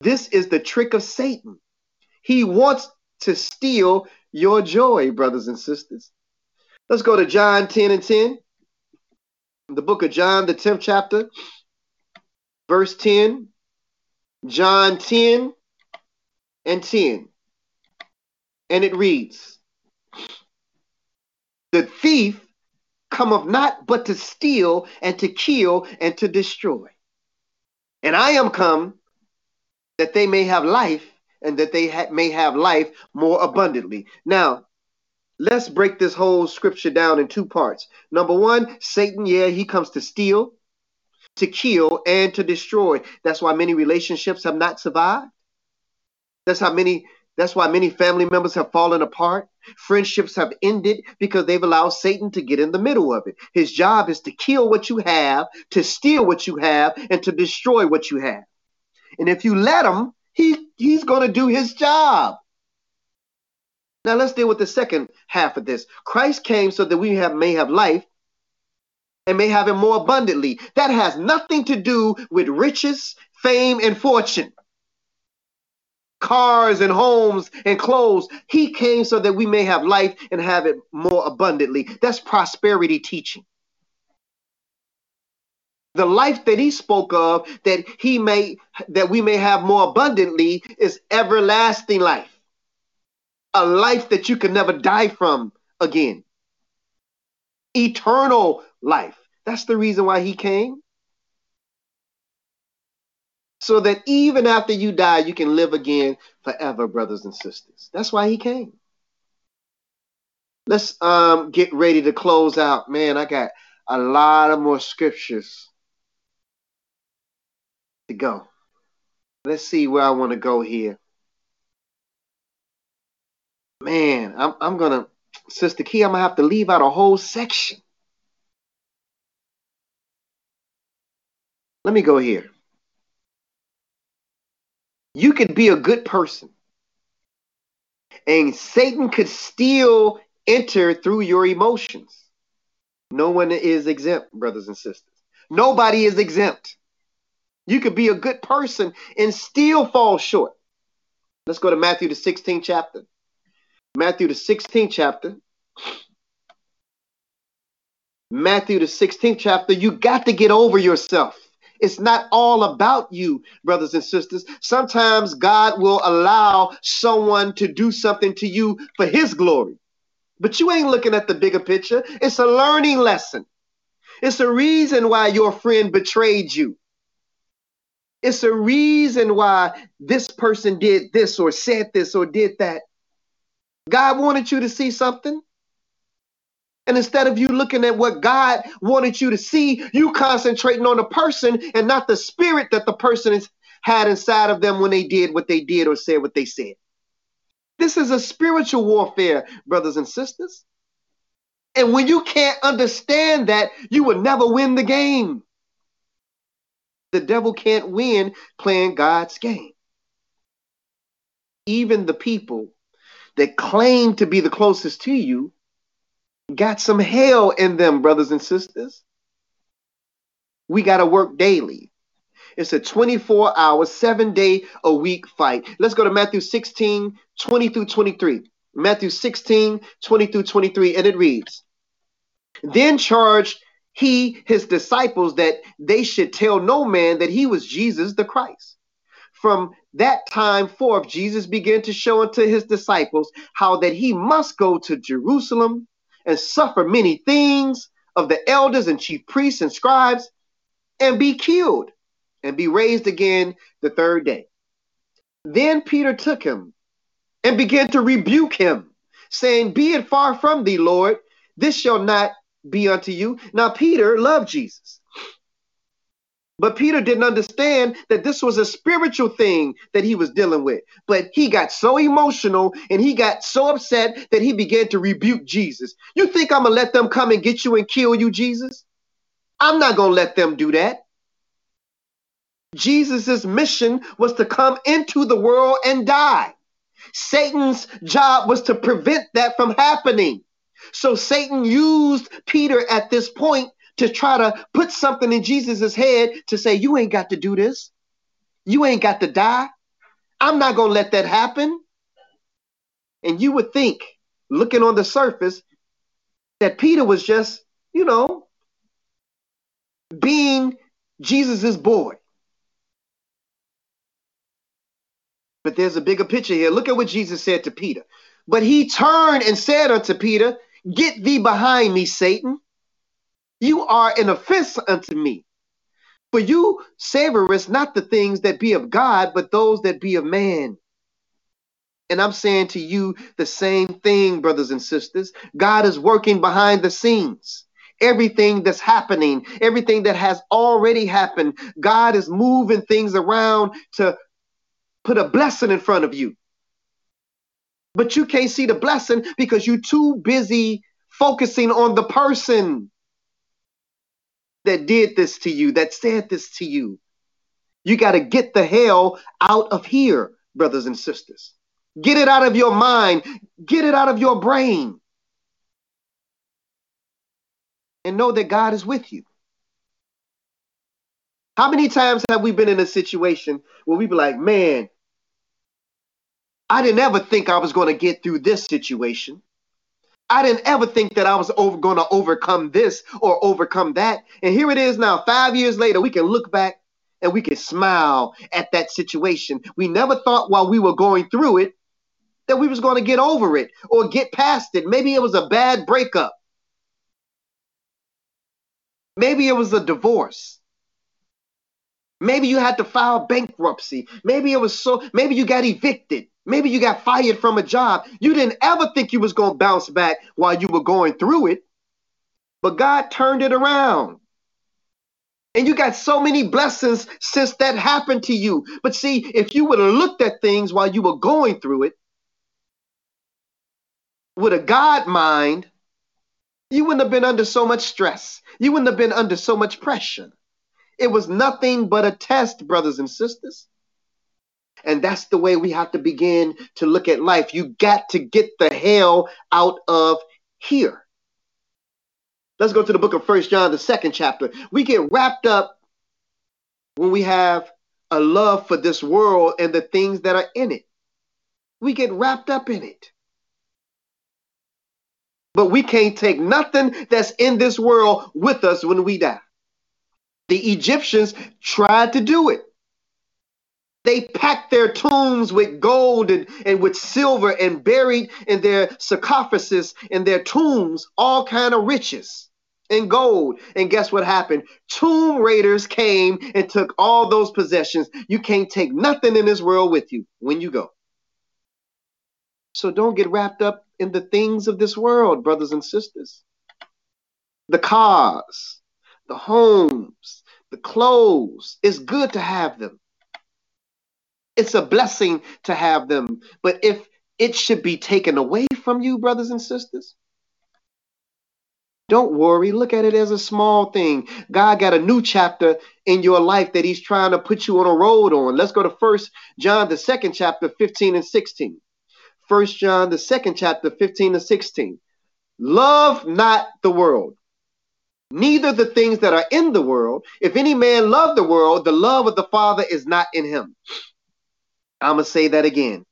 This is the trick of Satan. He wants to steal your joy, brothers and sisters. Let's go to John 10 and 10. The book of John, the 10th chapter, verse 10. John 10 and 10. And it reads the thief cometh not but to steal and to kill and to destroy. And I am come that they may have life and that they ha- may have life more abundantly. Now, let's break this whole scripture down in two parts. Number one, Satan, yeah, he comes to steal, to kill, and to destroy. That's why many relationships have not survived. That's how many that's why many family members have fallen apart. Friendships have ended because they've allowed Satan to get in the middle of it. His job is to kill what you have, to steal what you have, and to destroy what you have. And if you let him, he, he's going to do his job. Now let's deal with the second half of this. Christ came so that we have, may have life and may have it more abundantly. That has nothing to do with riches, fame, and fortune cars and homes and clothes. He came so that we may have life and have it more abundantly. That's prosperity teaching. The life that he spoke of that he may that we may have more abundantly is everlasting life. A life that you can never die from again. Eternal life. That's the reason why he came so that even after you die, you can live again forever, brothers and sisters. That's why he came. Let's um, get ready to close out. Man, I got a lot of more scriptures to go. Let's see where I want to go here. Man, I'm, I'm going to, Sister Key, I'm going to have to leave out a whole section. Let me go here. You could be a good person, and Satan could still enter through your emotions. No one is exempt, brothers and sisters. Nobody is exempt. You could be a good person and still fall short. Let's go to Matthew, the 16th chapter. Matthew, the 16th chapter. Matthew, the 16th chapter. You got to get over yourself. It's not all about you, brothers and sisters. Sometimes God will allow someone to do something to you for his glory. But you ain't looking at the bigger picture. It's a learning lesson. It's a reason why your friend betrayed you. It's a reason why this person did this or said this or did that. God wanted you to see something. And instead of you looking at what God wanted you to see, you concentrating on the person and not the spirit that the person has had inside of them when they did what they did or said what they said. This is a spiritual warfare, brothers and sisters. And when you can't understand that, you will never win the game. The devil can't win playing God's game. Even the people that claim to be the closest to you got some hell in them, brothers and sisters. We got to work daily. It's a 24 hour, seven day a week fight. Let's go to Matthew 16, 20 through 23. Matthew 16, 20 through 23, and it reads Then charged he his disciples that they should tell no man that he was Jesus the Christ. From that time forth, Jesus began to show unto his disciples how that he must go to Jerusalem and suffer many things of the elders and chief priests and scribes and be killed and be raised again the third day. Then Peter took him and began to rebuke him, saying, Be it far from thee, Lord, this shall not be unto you. Now, Peter loved Jesus. But Peter didn't understand that this was a spiritual thing that he was dealing with. But he got so emotional and he got so upset that he began to rebuke Jesus. You think I'm going to let them come and get you and kill you, Jesus? I'm not going to let them do that. Jesus' mission was to come into the world and die. Satan's job was to prevent that from happening. So Satan used Peter at this point to try to put something in Jesus's head to say, You ain't got to do this. You ain't got to die. I'm not going to let that happen. And you would think, looking on the surface, that Peter was just, you know, being Jesus's boy. But there's a bigger picture here. Look at what Jesus said to Peter. But he turned and said unto Peter, Get thee behind me, Satan. You are an offense unto me. For you savorest not the things that be of God, but those that be of man. And I'm saying to you the same thing, brothers and sisters. God is working behind the scenes. Everything that's happening, everything that has already happened, God is moving things around to put a blessing in front of you. But you can't see the blessing because you're too busy focusing on the person that did this to you, that said this to you. You got to get the hell out of here, brothers and sisters. Get it out of your mind, get it out of your brain. And know that God is with you. How many times have we been in a situation where we be like, man, I didn't ever think I was going to get through this situation. I didn't ever think that I was over, going to overcome this or overcome that. And here it is now, five years later, we can look back and we can smile at that situation. We never thought while we were going through it that we was going to get over it or get past it. Maybe it was a bad breakup. Maybe it was a divorce. Maybe you had to file bankruptcy. Maybe it was so maybe you got evicted. Maybe you got fired from a job. You didn't ever think you was going to bounce back while you were going through it. But God turned it around. And you got so many blessings since that happened to you. But see, if you would have looked at things while you were going through it with a God mind, you wouldn't have been under so much stress. You wouldn't have been under so much pressure. It was nothing but a test, brothers and sisters. And that's the way we have to begin to look at life. You got to get the hell out of here. Let's go to the book of First John, the second chapter. We get wrapped up when we have a love for this world and the things that are in it. We get wrapped up in it. But we can't take nothing that's in this world with us when we die. The Egyptians tried to do it. They packed their tombs with gold and, and with silver and buried in their sarcophagus in their tombs all kind of riches and gold. And guess what happened? Tomb raiders came and took all those possessions. You can't take nothing in this world with you when you go. So don't get wrapped up in the things of this world, brothers and sisters. The cars, the homes, the clothes. It's good to have them. It's a blessing to have them. But if it should be taken away from you, brothers and sisters, don't worry. Look at it as a small thing. God got a new chapter in your life that He's trying to put you on a road on. Let's go to First John, the second chapter, 15 and 16. First John, the second chapter, 15 and 16. Love not the world, neither the things that are in the world. If any man love the world, the love of the Father is not in him. I'm going to say that again.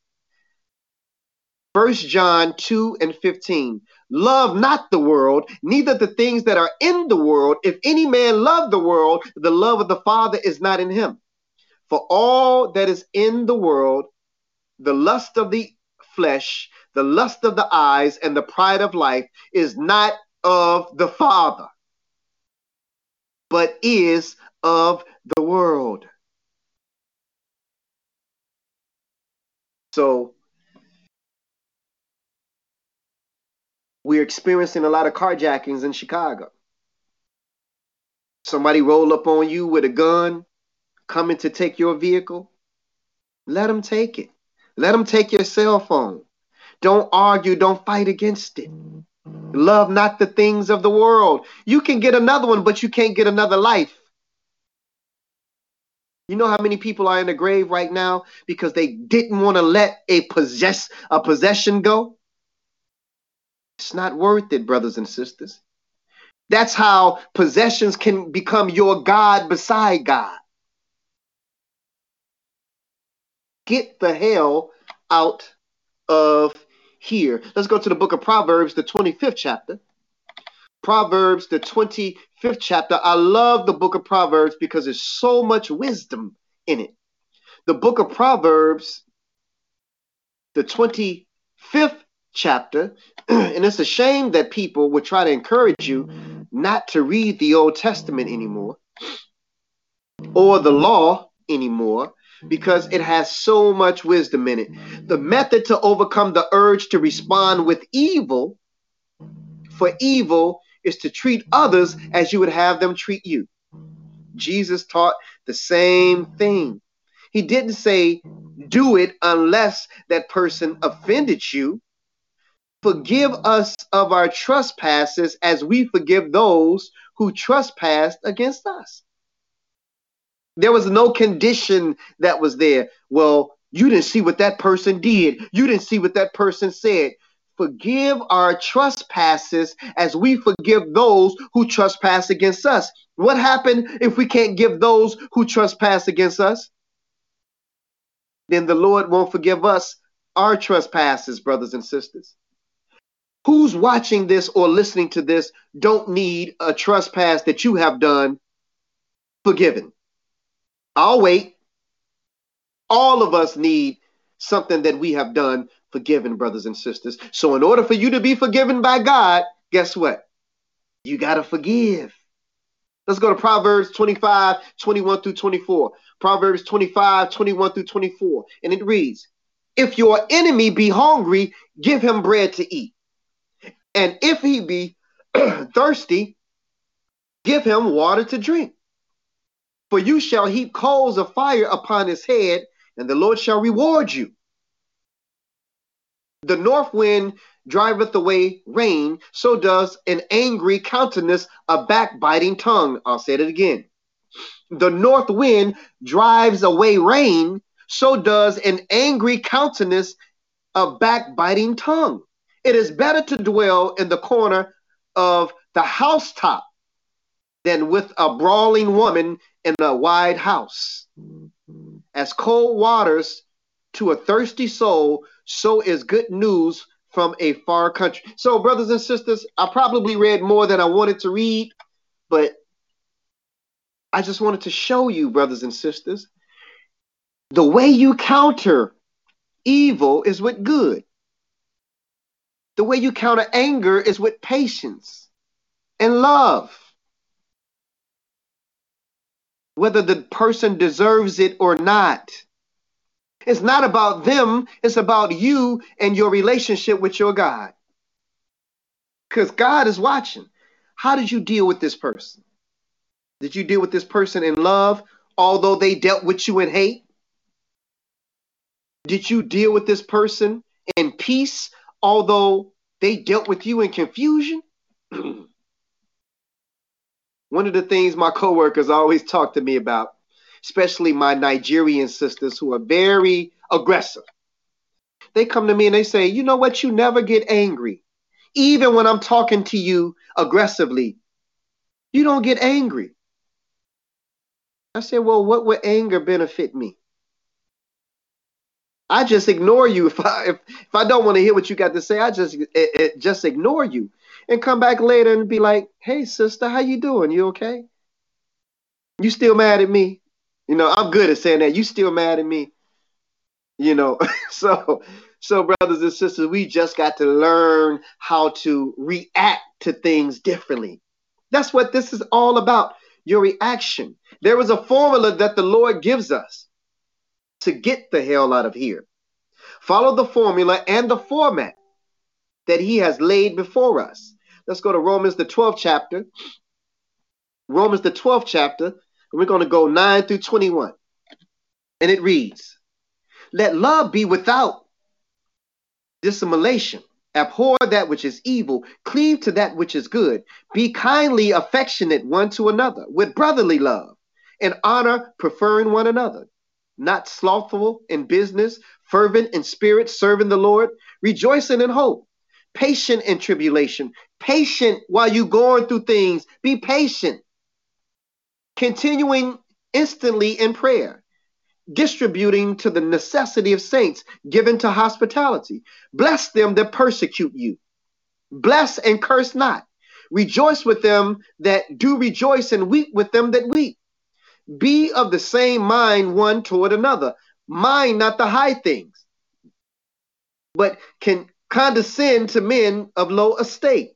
First John 2 and 15. Love not the world, neither the things that are in the world. If any man love the world, the love of the Father is not in him. For all that is in the world, the lust of the flesh, the lust of the eyes, and the pride of life is not of the Father, but is of the world. So we're experiencing a lot of carjackings in Chicago. Somebody roll up on you with a gun, coming to take your vehicle. Let them take it. Let them take your cell phone. Don't argue. Don't fight against it. Love not the things of the world. You can get another one, but you can't get another life. You know how many people are in the grave right now because they didn't want to let a possess a possession go? It's not worth it, brothers and sisters. That's how possessions can become your God beside God. Get the hell out of here. Let's go to the book of Proverbs, the 25th chapter. Proverbs, the 25th chapter. I love the book of Proverbs because there's so much wisdom in it. The book of Proverbs, the 25th chapter, *clears throat* and it's a shame that people would try to encourage you not to read the Old Testament anymore or the law anymore because it has so much wisdom in it. The method to overcome the urge to respond with evil for evil is to treat others as you would have them treat you. Jesus taught the same thing. He didn't say, do it unless that person offended you. Forgive us of our trespasses as we forgive those who trespassed against us. There was no condition that was there. Well, you didn't see what that person did. You didn't see what that person said. Forgive our trespasses as we forgive those who trespass against us. What happened if we can't give those who trespass against us? Then the Lord won't forgive us our trespasses, brothers and sisters. Who's watching this or listening to this don't need a trespass that you have done forgiven. I'll wait. All of us need something that we have done forgiven, brothers and sisters. So, in order for you to be forgiven by God, guess what? You got to forgive. Let's go to Proverbs 25, 21 through 24. Proverbs 25, 21 through 24. And it reads If your enemy be hungry, give him bread to eat. And if he be *clears throat* thirsty, give him water to drink. For you shall heap coals of fire upon his head, and the Lord shall reward you. The north wind driveth away rain, so does an angry countenance a backbiting tongue. I'll say it again. The north wind drives away rain, so does an angry countenance a backbiting tongue. It is better to dwell in the corner of the housetop than with a brawling woman in a wide house. Mm-hmm. As cold waters to a thirsty soul, so is good news from a far country. So, brothers and sisters, I probably read more than I wanted to read, but I just wanted to show you, brothers and sisters, the way you counter evil is with good. The way you counter anger is with patience and love. Whether the person deserves it or not. It's not about them, it's about you and your relationship with your God. Because God is watching. How did you deal with this person? Did you deal with this person in love, although they dealt with you in hate? Did you deal with this person in peace, although they dealt with you in confusion? *clears throat* One of the things my coworkers always talk to me about especially my Nigerian sisters who are very aggressive. They come to me and they say, You know what? You never get angry. Even when I'm talking to you aggressively, you don't get angry. I said, Well, what would anger benefit me? I just ignore you if I if, if I don't want to hear what you got to say. I just it, it, just ignore you and come back later and be like, "Hey, sister, how you doing? You okay? You still mad at me? You know, I'm good at saying that. You still mad at me? You know, *laughs* so so brothers and sisters, we just got to learn how to react to things differently. That's what this is all about. Your reaction. There is a formula that the Lord gives us to get the hell out of here. Follow the formula and the format that He has laid before us. Let's go to Romans, the 12th chapter. Romans, the 12th chapter, we're going to go 9 through 21. And it reads Let love be without dissimulation. Abhor that which is evil, cleave to that which is good. Be kindly affectionate one to another with brotherly love, and honor preferring one another. Not slothful in business, fervent in spirit, serving the Lord, rejoicing in hope, patient in tribulation, patient while you're going through things. Be patient continuing instantly in prayer, distributing to the necessity of saints, given to hospitality. Bless them that persecute you. Bless and curse not. Rejoice with them that do rejoice and weep with them that weep. Be of the same mind one toward another. Mind not the high things, but can condescend to men of low estate,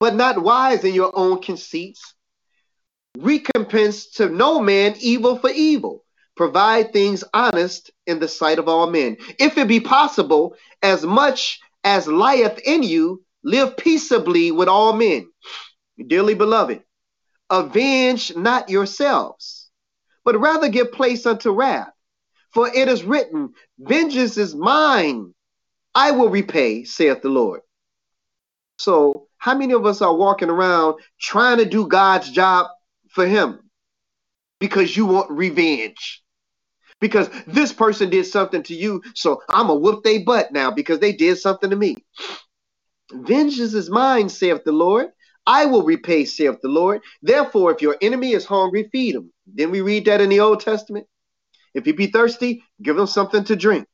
but not wise in your own conceits recompense to no man evil for evil. provide things honest in the sight of all men. If it be possible, as much as lieth in you, live peaceably with all men. Dearly beloved, avenge not yourselves, but rather give place unto wrath. For it is written, Vengeance is mine, I will repay, saith the Lord. So, how many of us are walking around trying to do God's job for Him because you want revenge? Because this person did something to you, so I'm a whoop their butt now because they did something to me. Vengeance is mine, saith the Lord. I will repay, saith the Lord. Therefore, if your enemy is hungry, feed him. Then we read that in the Old Testament. If he be thirsty, give him something to drink.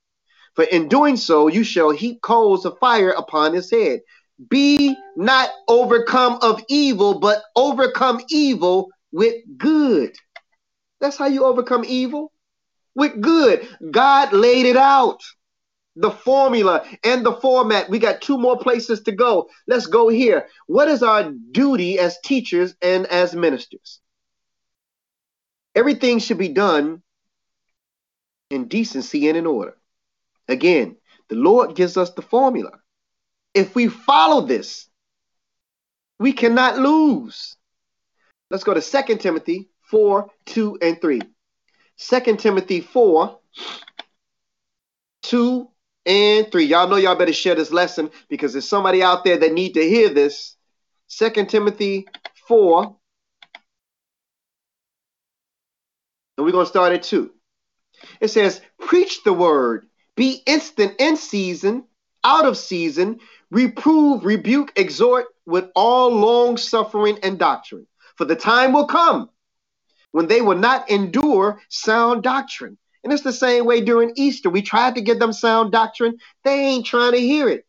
For in doing so, you shall heap coals of fire upon his head. Be not overcome of evil, but overcome evil with good. That's how you overcome evil with good. God laid it out. The formula and the format. We got two more places to go. Let's go here. What is our duty as teachers and as ministers? Everything should be done in decency and in order. Again, the Lord gives us the formula. If we follow this, we cannot lose. Let's go to 2 Timothy 4 2 and 3. 2 Timothy 4 2 and 3. Y'all know y'all better share this lesson because there's somebody out there that need to hear this. 2 Timothy 4. And we're going to start at 2. It says, Preach the word, be instant in season, out of season, reprove, rebuke, exhort with all long suffering and doctrine. For the time will come when they will not endure sound doctrine. And it's the same way during Easter. We tried to give them sound doctrine, they ain't trying to hear it.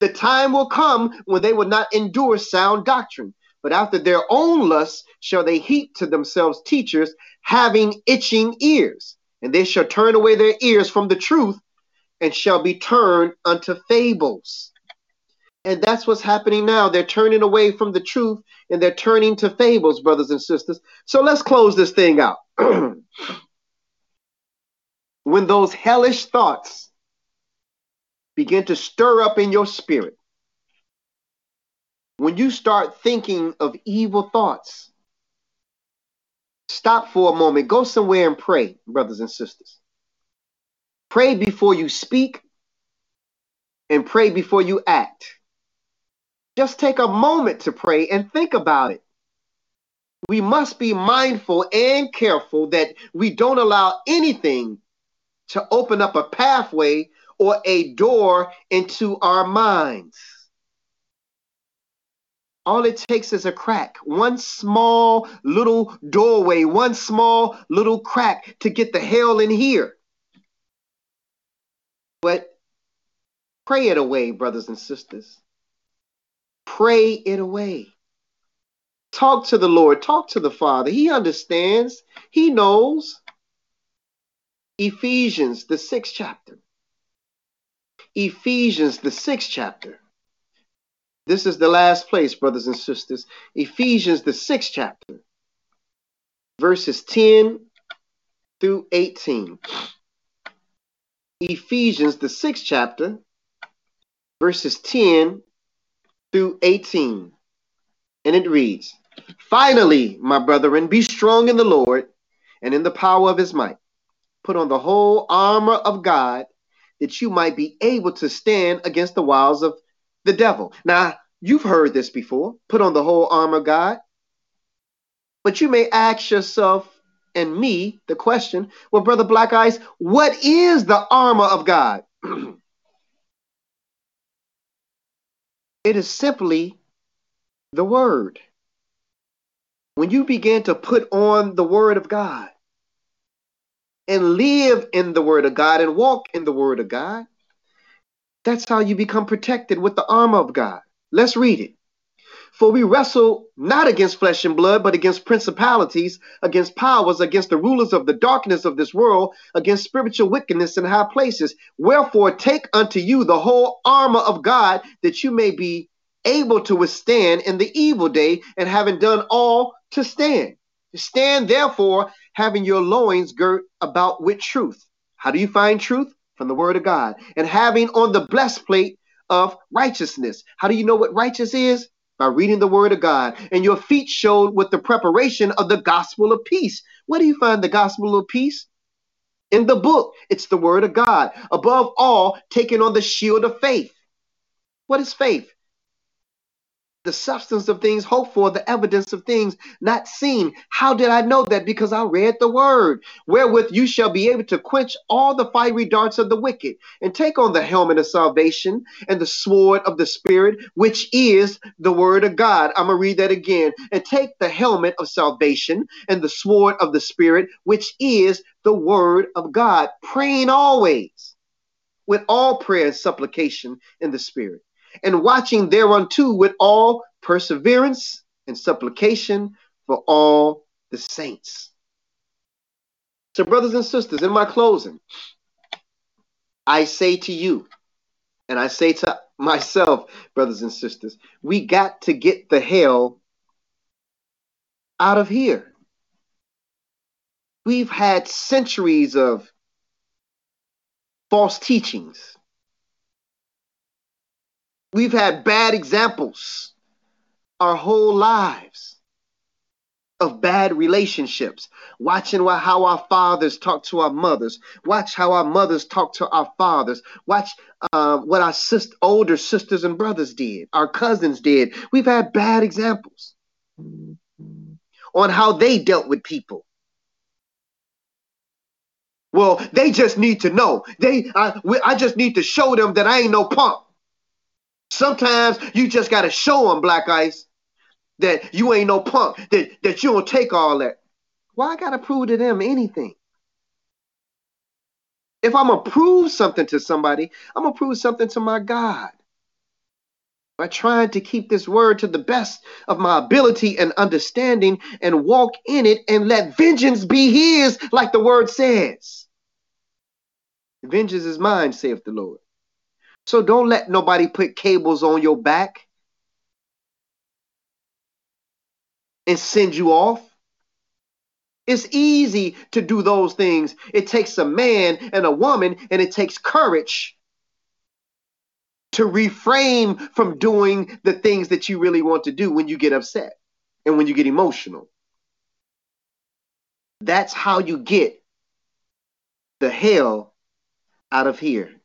The time will come when they will not endure sound doctrine, but after their own lusts shall they heap to themselves teachers having itching ears, and they shall turn away their ears from the truth and shall be turned unto fables. And that's what's happening now. They're turning away from the truth and they're turning to fables, brothers and sisters. So let's close this thing out. *clears throat* when those hellish thoughts begin to stir up in your spirit, when you start thinking of evil thoughts, stop for a moment, go somewhere and pray, brothers and sisters. Pray before you speak and pray before you act. Just take a moment to pray and think about it. We must be mindful and careful that we don't allow anything to open up a pathway or a door into our minds. All it takes is a crack, one small little doorway, one small little crack to get the hell in here. But pray it away, brothers and sisters. Pray it away. Talk to the Lord, talk to the Father. He understands, He knows. Ephesians, the sixth chapter. Ephesians, the sixth chapter. This is the last place, brothers and sisters. Ephesians, the sixth chapter, verses 10 through 18. Ephesians, the sixth chapter, verses 10 through 18. And it reads Finally, my brethren, be strong in the Lord and in the power of his might. Put on the whole armor of God that you might be able to stand against the wiles of the devil. Now, you've heard this before. Put on the whole armor of God. But you may ask yourself and me the question well, Brother Black Ice, what is the armor of God? *clears throat* It is simply the Word. When you begin to put on the Word of God and live in the Word of God and walk in the Word of God, that's how you become protected with the armor of God. Let's read it. For we wrestle not against flesh and blood, but against principalities, against powers, against the rulers of the darkness of this world, against spiritual wickedness in high places. Wherefore, take unto you the whole armor of God, that you may be able to withstand in the evil day, and having done all to stand. Stand therefore, having your loins girt about with truth. How do you find truth? From the word of God. And having on the breastplate of righteousness. How do you know what righteous is? By reading the word of God. And your feet showed with the preparation of the gospel of peace. Where do you find the gospel of peace? In the book. It's the word of God. Above all, taking on the shield of faith. What is faith? The substance of things hoped for, the evidence of things not seen. How did I know that? Because I read the word, wherewith you shall be able to quench all the fiery darts of the wicked, and take on the helmet of salvation and the sword of the Spirit, which is the word of God. I'm going to read that again. And take the helmet of salvation and the sword of the Spirit, which is the word of God, praying always with all prayer and supplication in the Spirit and watching thereunto with all perseverance and supplication for all the saints. So, brothers and sisters, in my closing, I say to you, and I say to myself, brothers and sisters, we got to get the hell out of here. We've had centuries of false teachings We've had bad examples our whole lives of bad relationships. Watching how our fathers talk to our mothers. Watch how our mothers talk to our fathers. Watch uh, what our older sisters and brothers did, our cousins did. We've had bad examples on how they dealt with people. Well, they just need to know. They, I, I just need to show them that I ain't no punk. Sometimes you just got to show them, Black Ice, that you ain't no punk, that, that you don't take all that. Why I got to prove to them anything? If I'm going to prove something to somebody, I'm going to prove something to my God by trying to keep this word to the best of my ability and understanding and walk in it and let vengeance be his, like the word says. Vengeance is mine, saith the Lord. So don't let nobody put cables on your back and send you off. It's easy to do those things. It takes a man and a woman, and it takes courage to refrain from doing the things that you really want to do when you get upset and when you get emotional. That's how you get the hell out of here.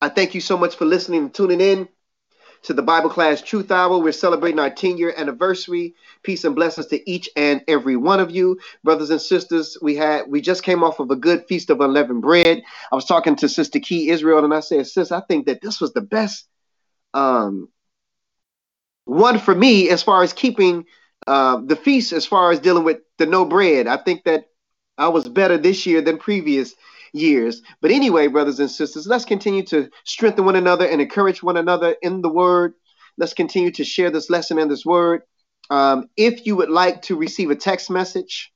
I thank you so much for listening and tuning in to the Bible Class Truth Hour. We're celebrating our 10 year anniversary. Peace and blessings to each and every one of you, brothers and sisters. We had we just came off of a good feast of unleavened bread. I was talking to Sister Key Israel, and I said, Sis, I think that this was the best um, one for me as far as keeping uh, the feast, as far as dealing with the no bread. I think that I was better this year than previous years. But anyway, brothers and sisters, let's continue to strengthen one another and encourage one another in the word. Let's continue to share this lesson and this word. Um, if you would like to receive a text message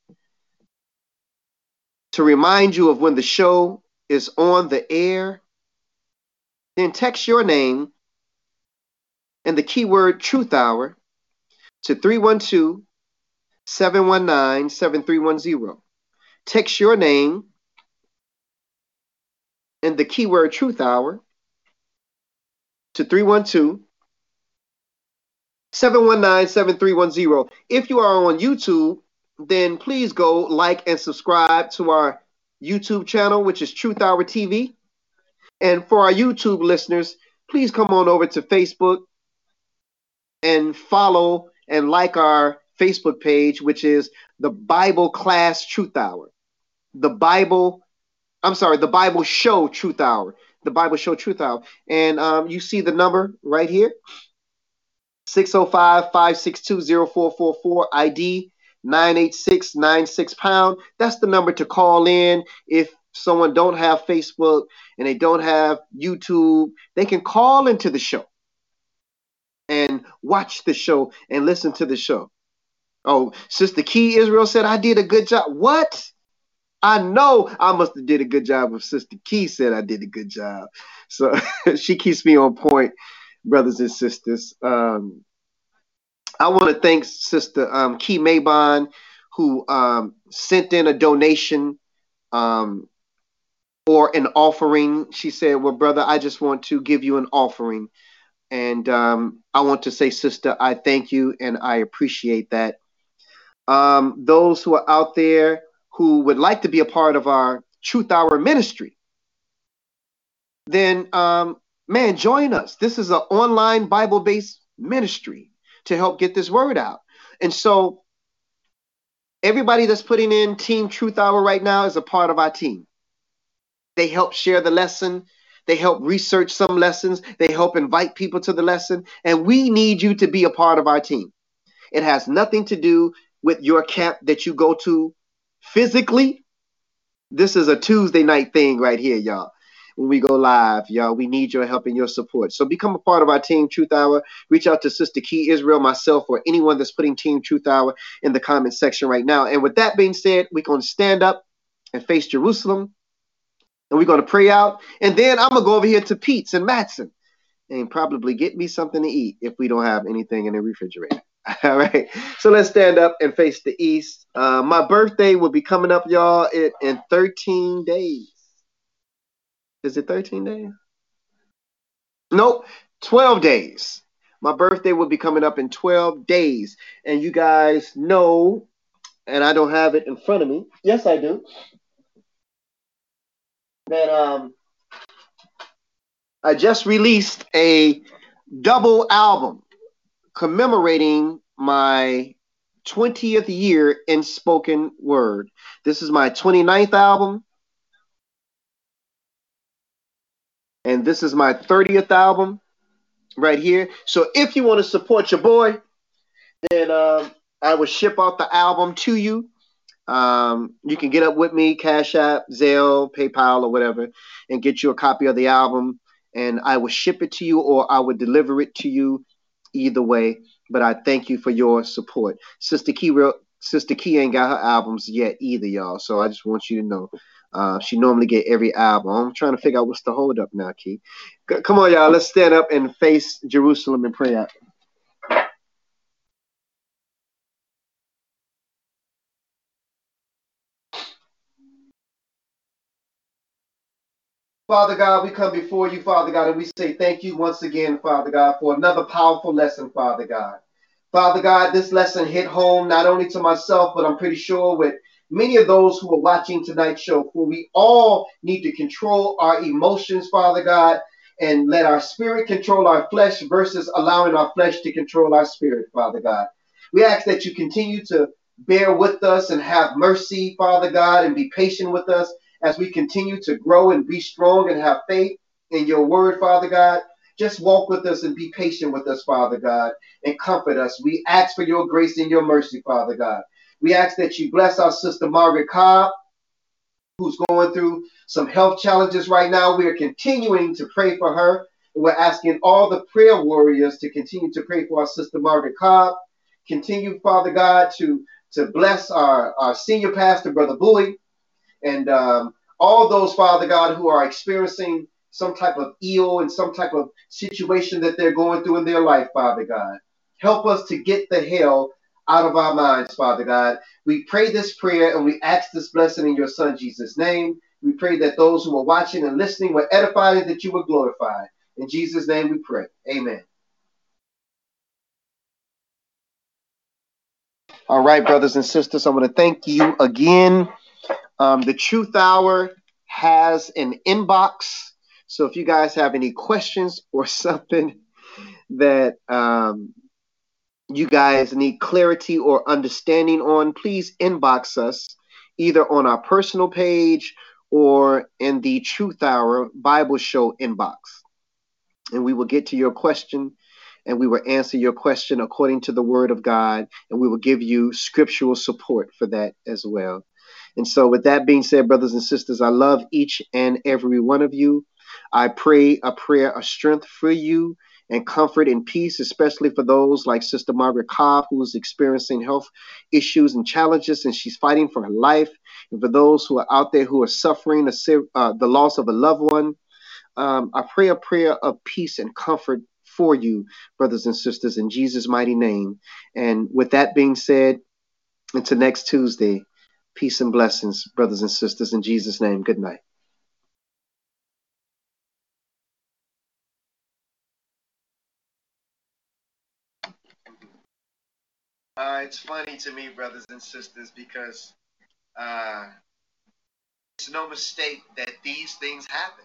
to remind you of when the show is on the air, then text your name and the keyword truth hour to 312 719 7310. Text your name and the keyword truth hour to 312 719 7310. If you are on YouTube, then please go like and subscribe to our YouTube channel, which is Truth Hour TV. And for our YouTube listeners, please come on over to Facebook and follow and like our Facebook page, which is the Bible Class Truth Hour. The Bible I'm sorry, the Bible Show Truth Hour. The Bible Show Truth Hour. And um, you see the number right here 605 562 0444 ID 98696 pound. That's the number to call in if someone don't have Facebook and they don't have YouTube. They can call into the show and watch the show and listen to the show. Oh, Sister Key Israel said I did a good job. What? I know I must have did a good job. If Sister Key said I did a good job, so *laughs* she keeps me on point, brothers and sisters. Um, I want to thank Sister um, Key Maybon, who um, sent in a donation um, or an offering. She said, Well, brother, I just want to give you an offering. And um, I want to say, sister, I thank you and I appreciate that. Um, those who are out there who would like to be a part of our Truth Hour ministry, then um, man, join us. This is an online Bible based ministry to help get this word out. And so, everybody that's putting in Team Truth Hour right now is a part of our team. They help share the lesson. They help research some lessons. They help invite people to the lesson. And we need you to be a part of our team. It has nothing to do with your camp that you go to physically. This is a Tuesday night thing right here, y'all when we go live, y'all. We need your help and your support. So become a part of our Team Truth Hour. Reach out to Sister Key Israel, myself, or anyone that's putting Team Truth Hour in the comment section right now. And with that being said, we're going to stand up and face Jerusalem. And we're going to pray out. And then I'm going to go over here to Pete's and Matson and probably get me something to eat if we don't have anything in the refrigerator. *laughs* All right. So let's stand up and face the east. Uh, my birthday will be coming up, y'all, in, in 13 days. Is it 13 days? Nope, 12 days. My birthday will be coming up in 12 days. And you guys know, and I don't have it in front of me. Yes, I do. That um I just released a double album commemorating my 20th year in spoken word. This is my 29th album and this is my 30th album right here. So if you want to support your boy, then uh, I will ship out the album to you. Um, you can get up with me, Cash App, Zelle, PayPal, or whatever, and get you a copy of the album. And I will ship it to you, or I will deliver it to you. Either way, but I thank you for your support. Sister Key, real, Sister Key ain't got her albums yet either, y'all. So I just want you to know uh, she normally get every album. I'm trying to figure out what's the holdup now, Key. Come on, y'all. Let's stand up and face Jerusalem and pray Father God, we come before you, Father God, and we say thank you once again, Father God, for another powerful lesson, Father God. Father God, this lesson hit home not only to myself, but I'm pretty sure with many of those who are watching tonight's show, for we all need to control our emotions, Father God, and let our spirit control our flesh versus allowing our flesh to control our spirit, Father God. We ask that you continue to bear with us and have mercy, Father God, and be patient with us as we continue to grow and be strong and have faith in your word, Father God. Just walk with us and be patient with us, Father God, and comfort us. We ask for your grace and your mercy, Father God. We ask that you bless our sister Margaret Cobb, who's going through some health challenges right now. We are continuing to pray for her. We're asking all the prayer warriors to continue to pray for our sister Margaret Cobb. Continue, Father God, to, to bless our, our senior pastor, Brother Bowie, and um, all those, Father God, who are experiencing some type of ill and some type of situation that they're going through in their life, Father God. Help us to get the hell out of our minds, Father God. We pray this prayer and we ask this blessing in your Son Jesus' name. We pray that those who are watching and listening were edified and that you were glorified. In Jesus' name we pray. Amen. All right, brothers and sisters, I want to thank you again. Um, the Truth Hour has an inbox. So if you guys have any questions or *laughs* something that um, you guys need clarity or understanding on, please inbox us either on our personal page or in the Truth Hour Bible Show inbox. And we will get to your question and we will answer your question according to the Word of God and we will give you scriptural support for that as well. And so, with that being said, brothers and sisters, I love each and every one of you. I pray a prayer of strength for you and comfort and peace, especially for those like Sister Margaret Cobb, who's experiencing health issues and challenges, and she's fighting for her life. And for those who are out there who are suffering the, uh, the loss of a loved one, um, I pray a prayer of peace and comfort for you, brothers and sisters, in Jesus' mighty name. And with that being said, Until next Tuesday, peace and blessings, brothers and sisters. In Jesus' name, good night. Uh, it's funny to me, brothers and sisters, because uh, it's no mistake that these things happen.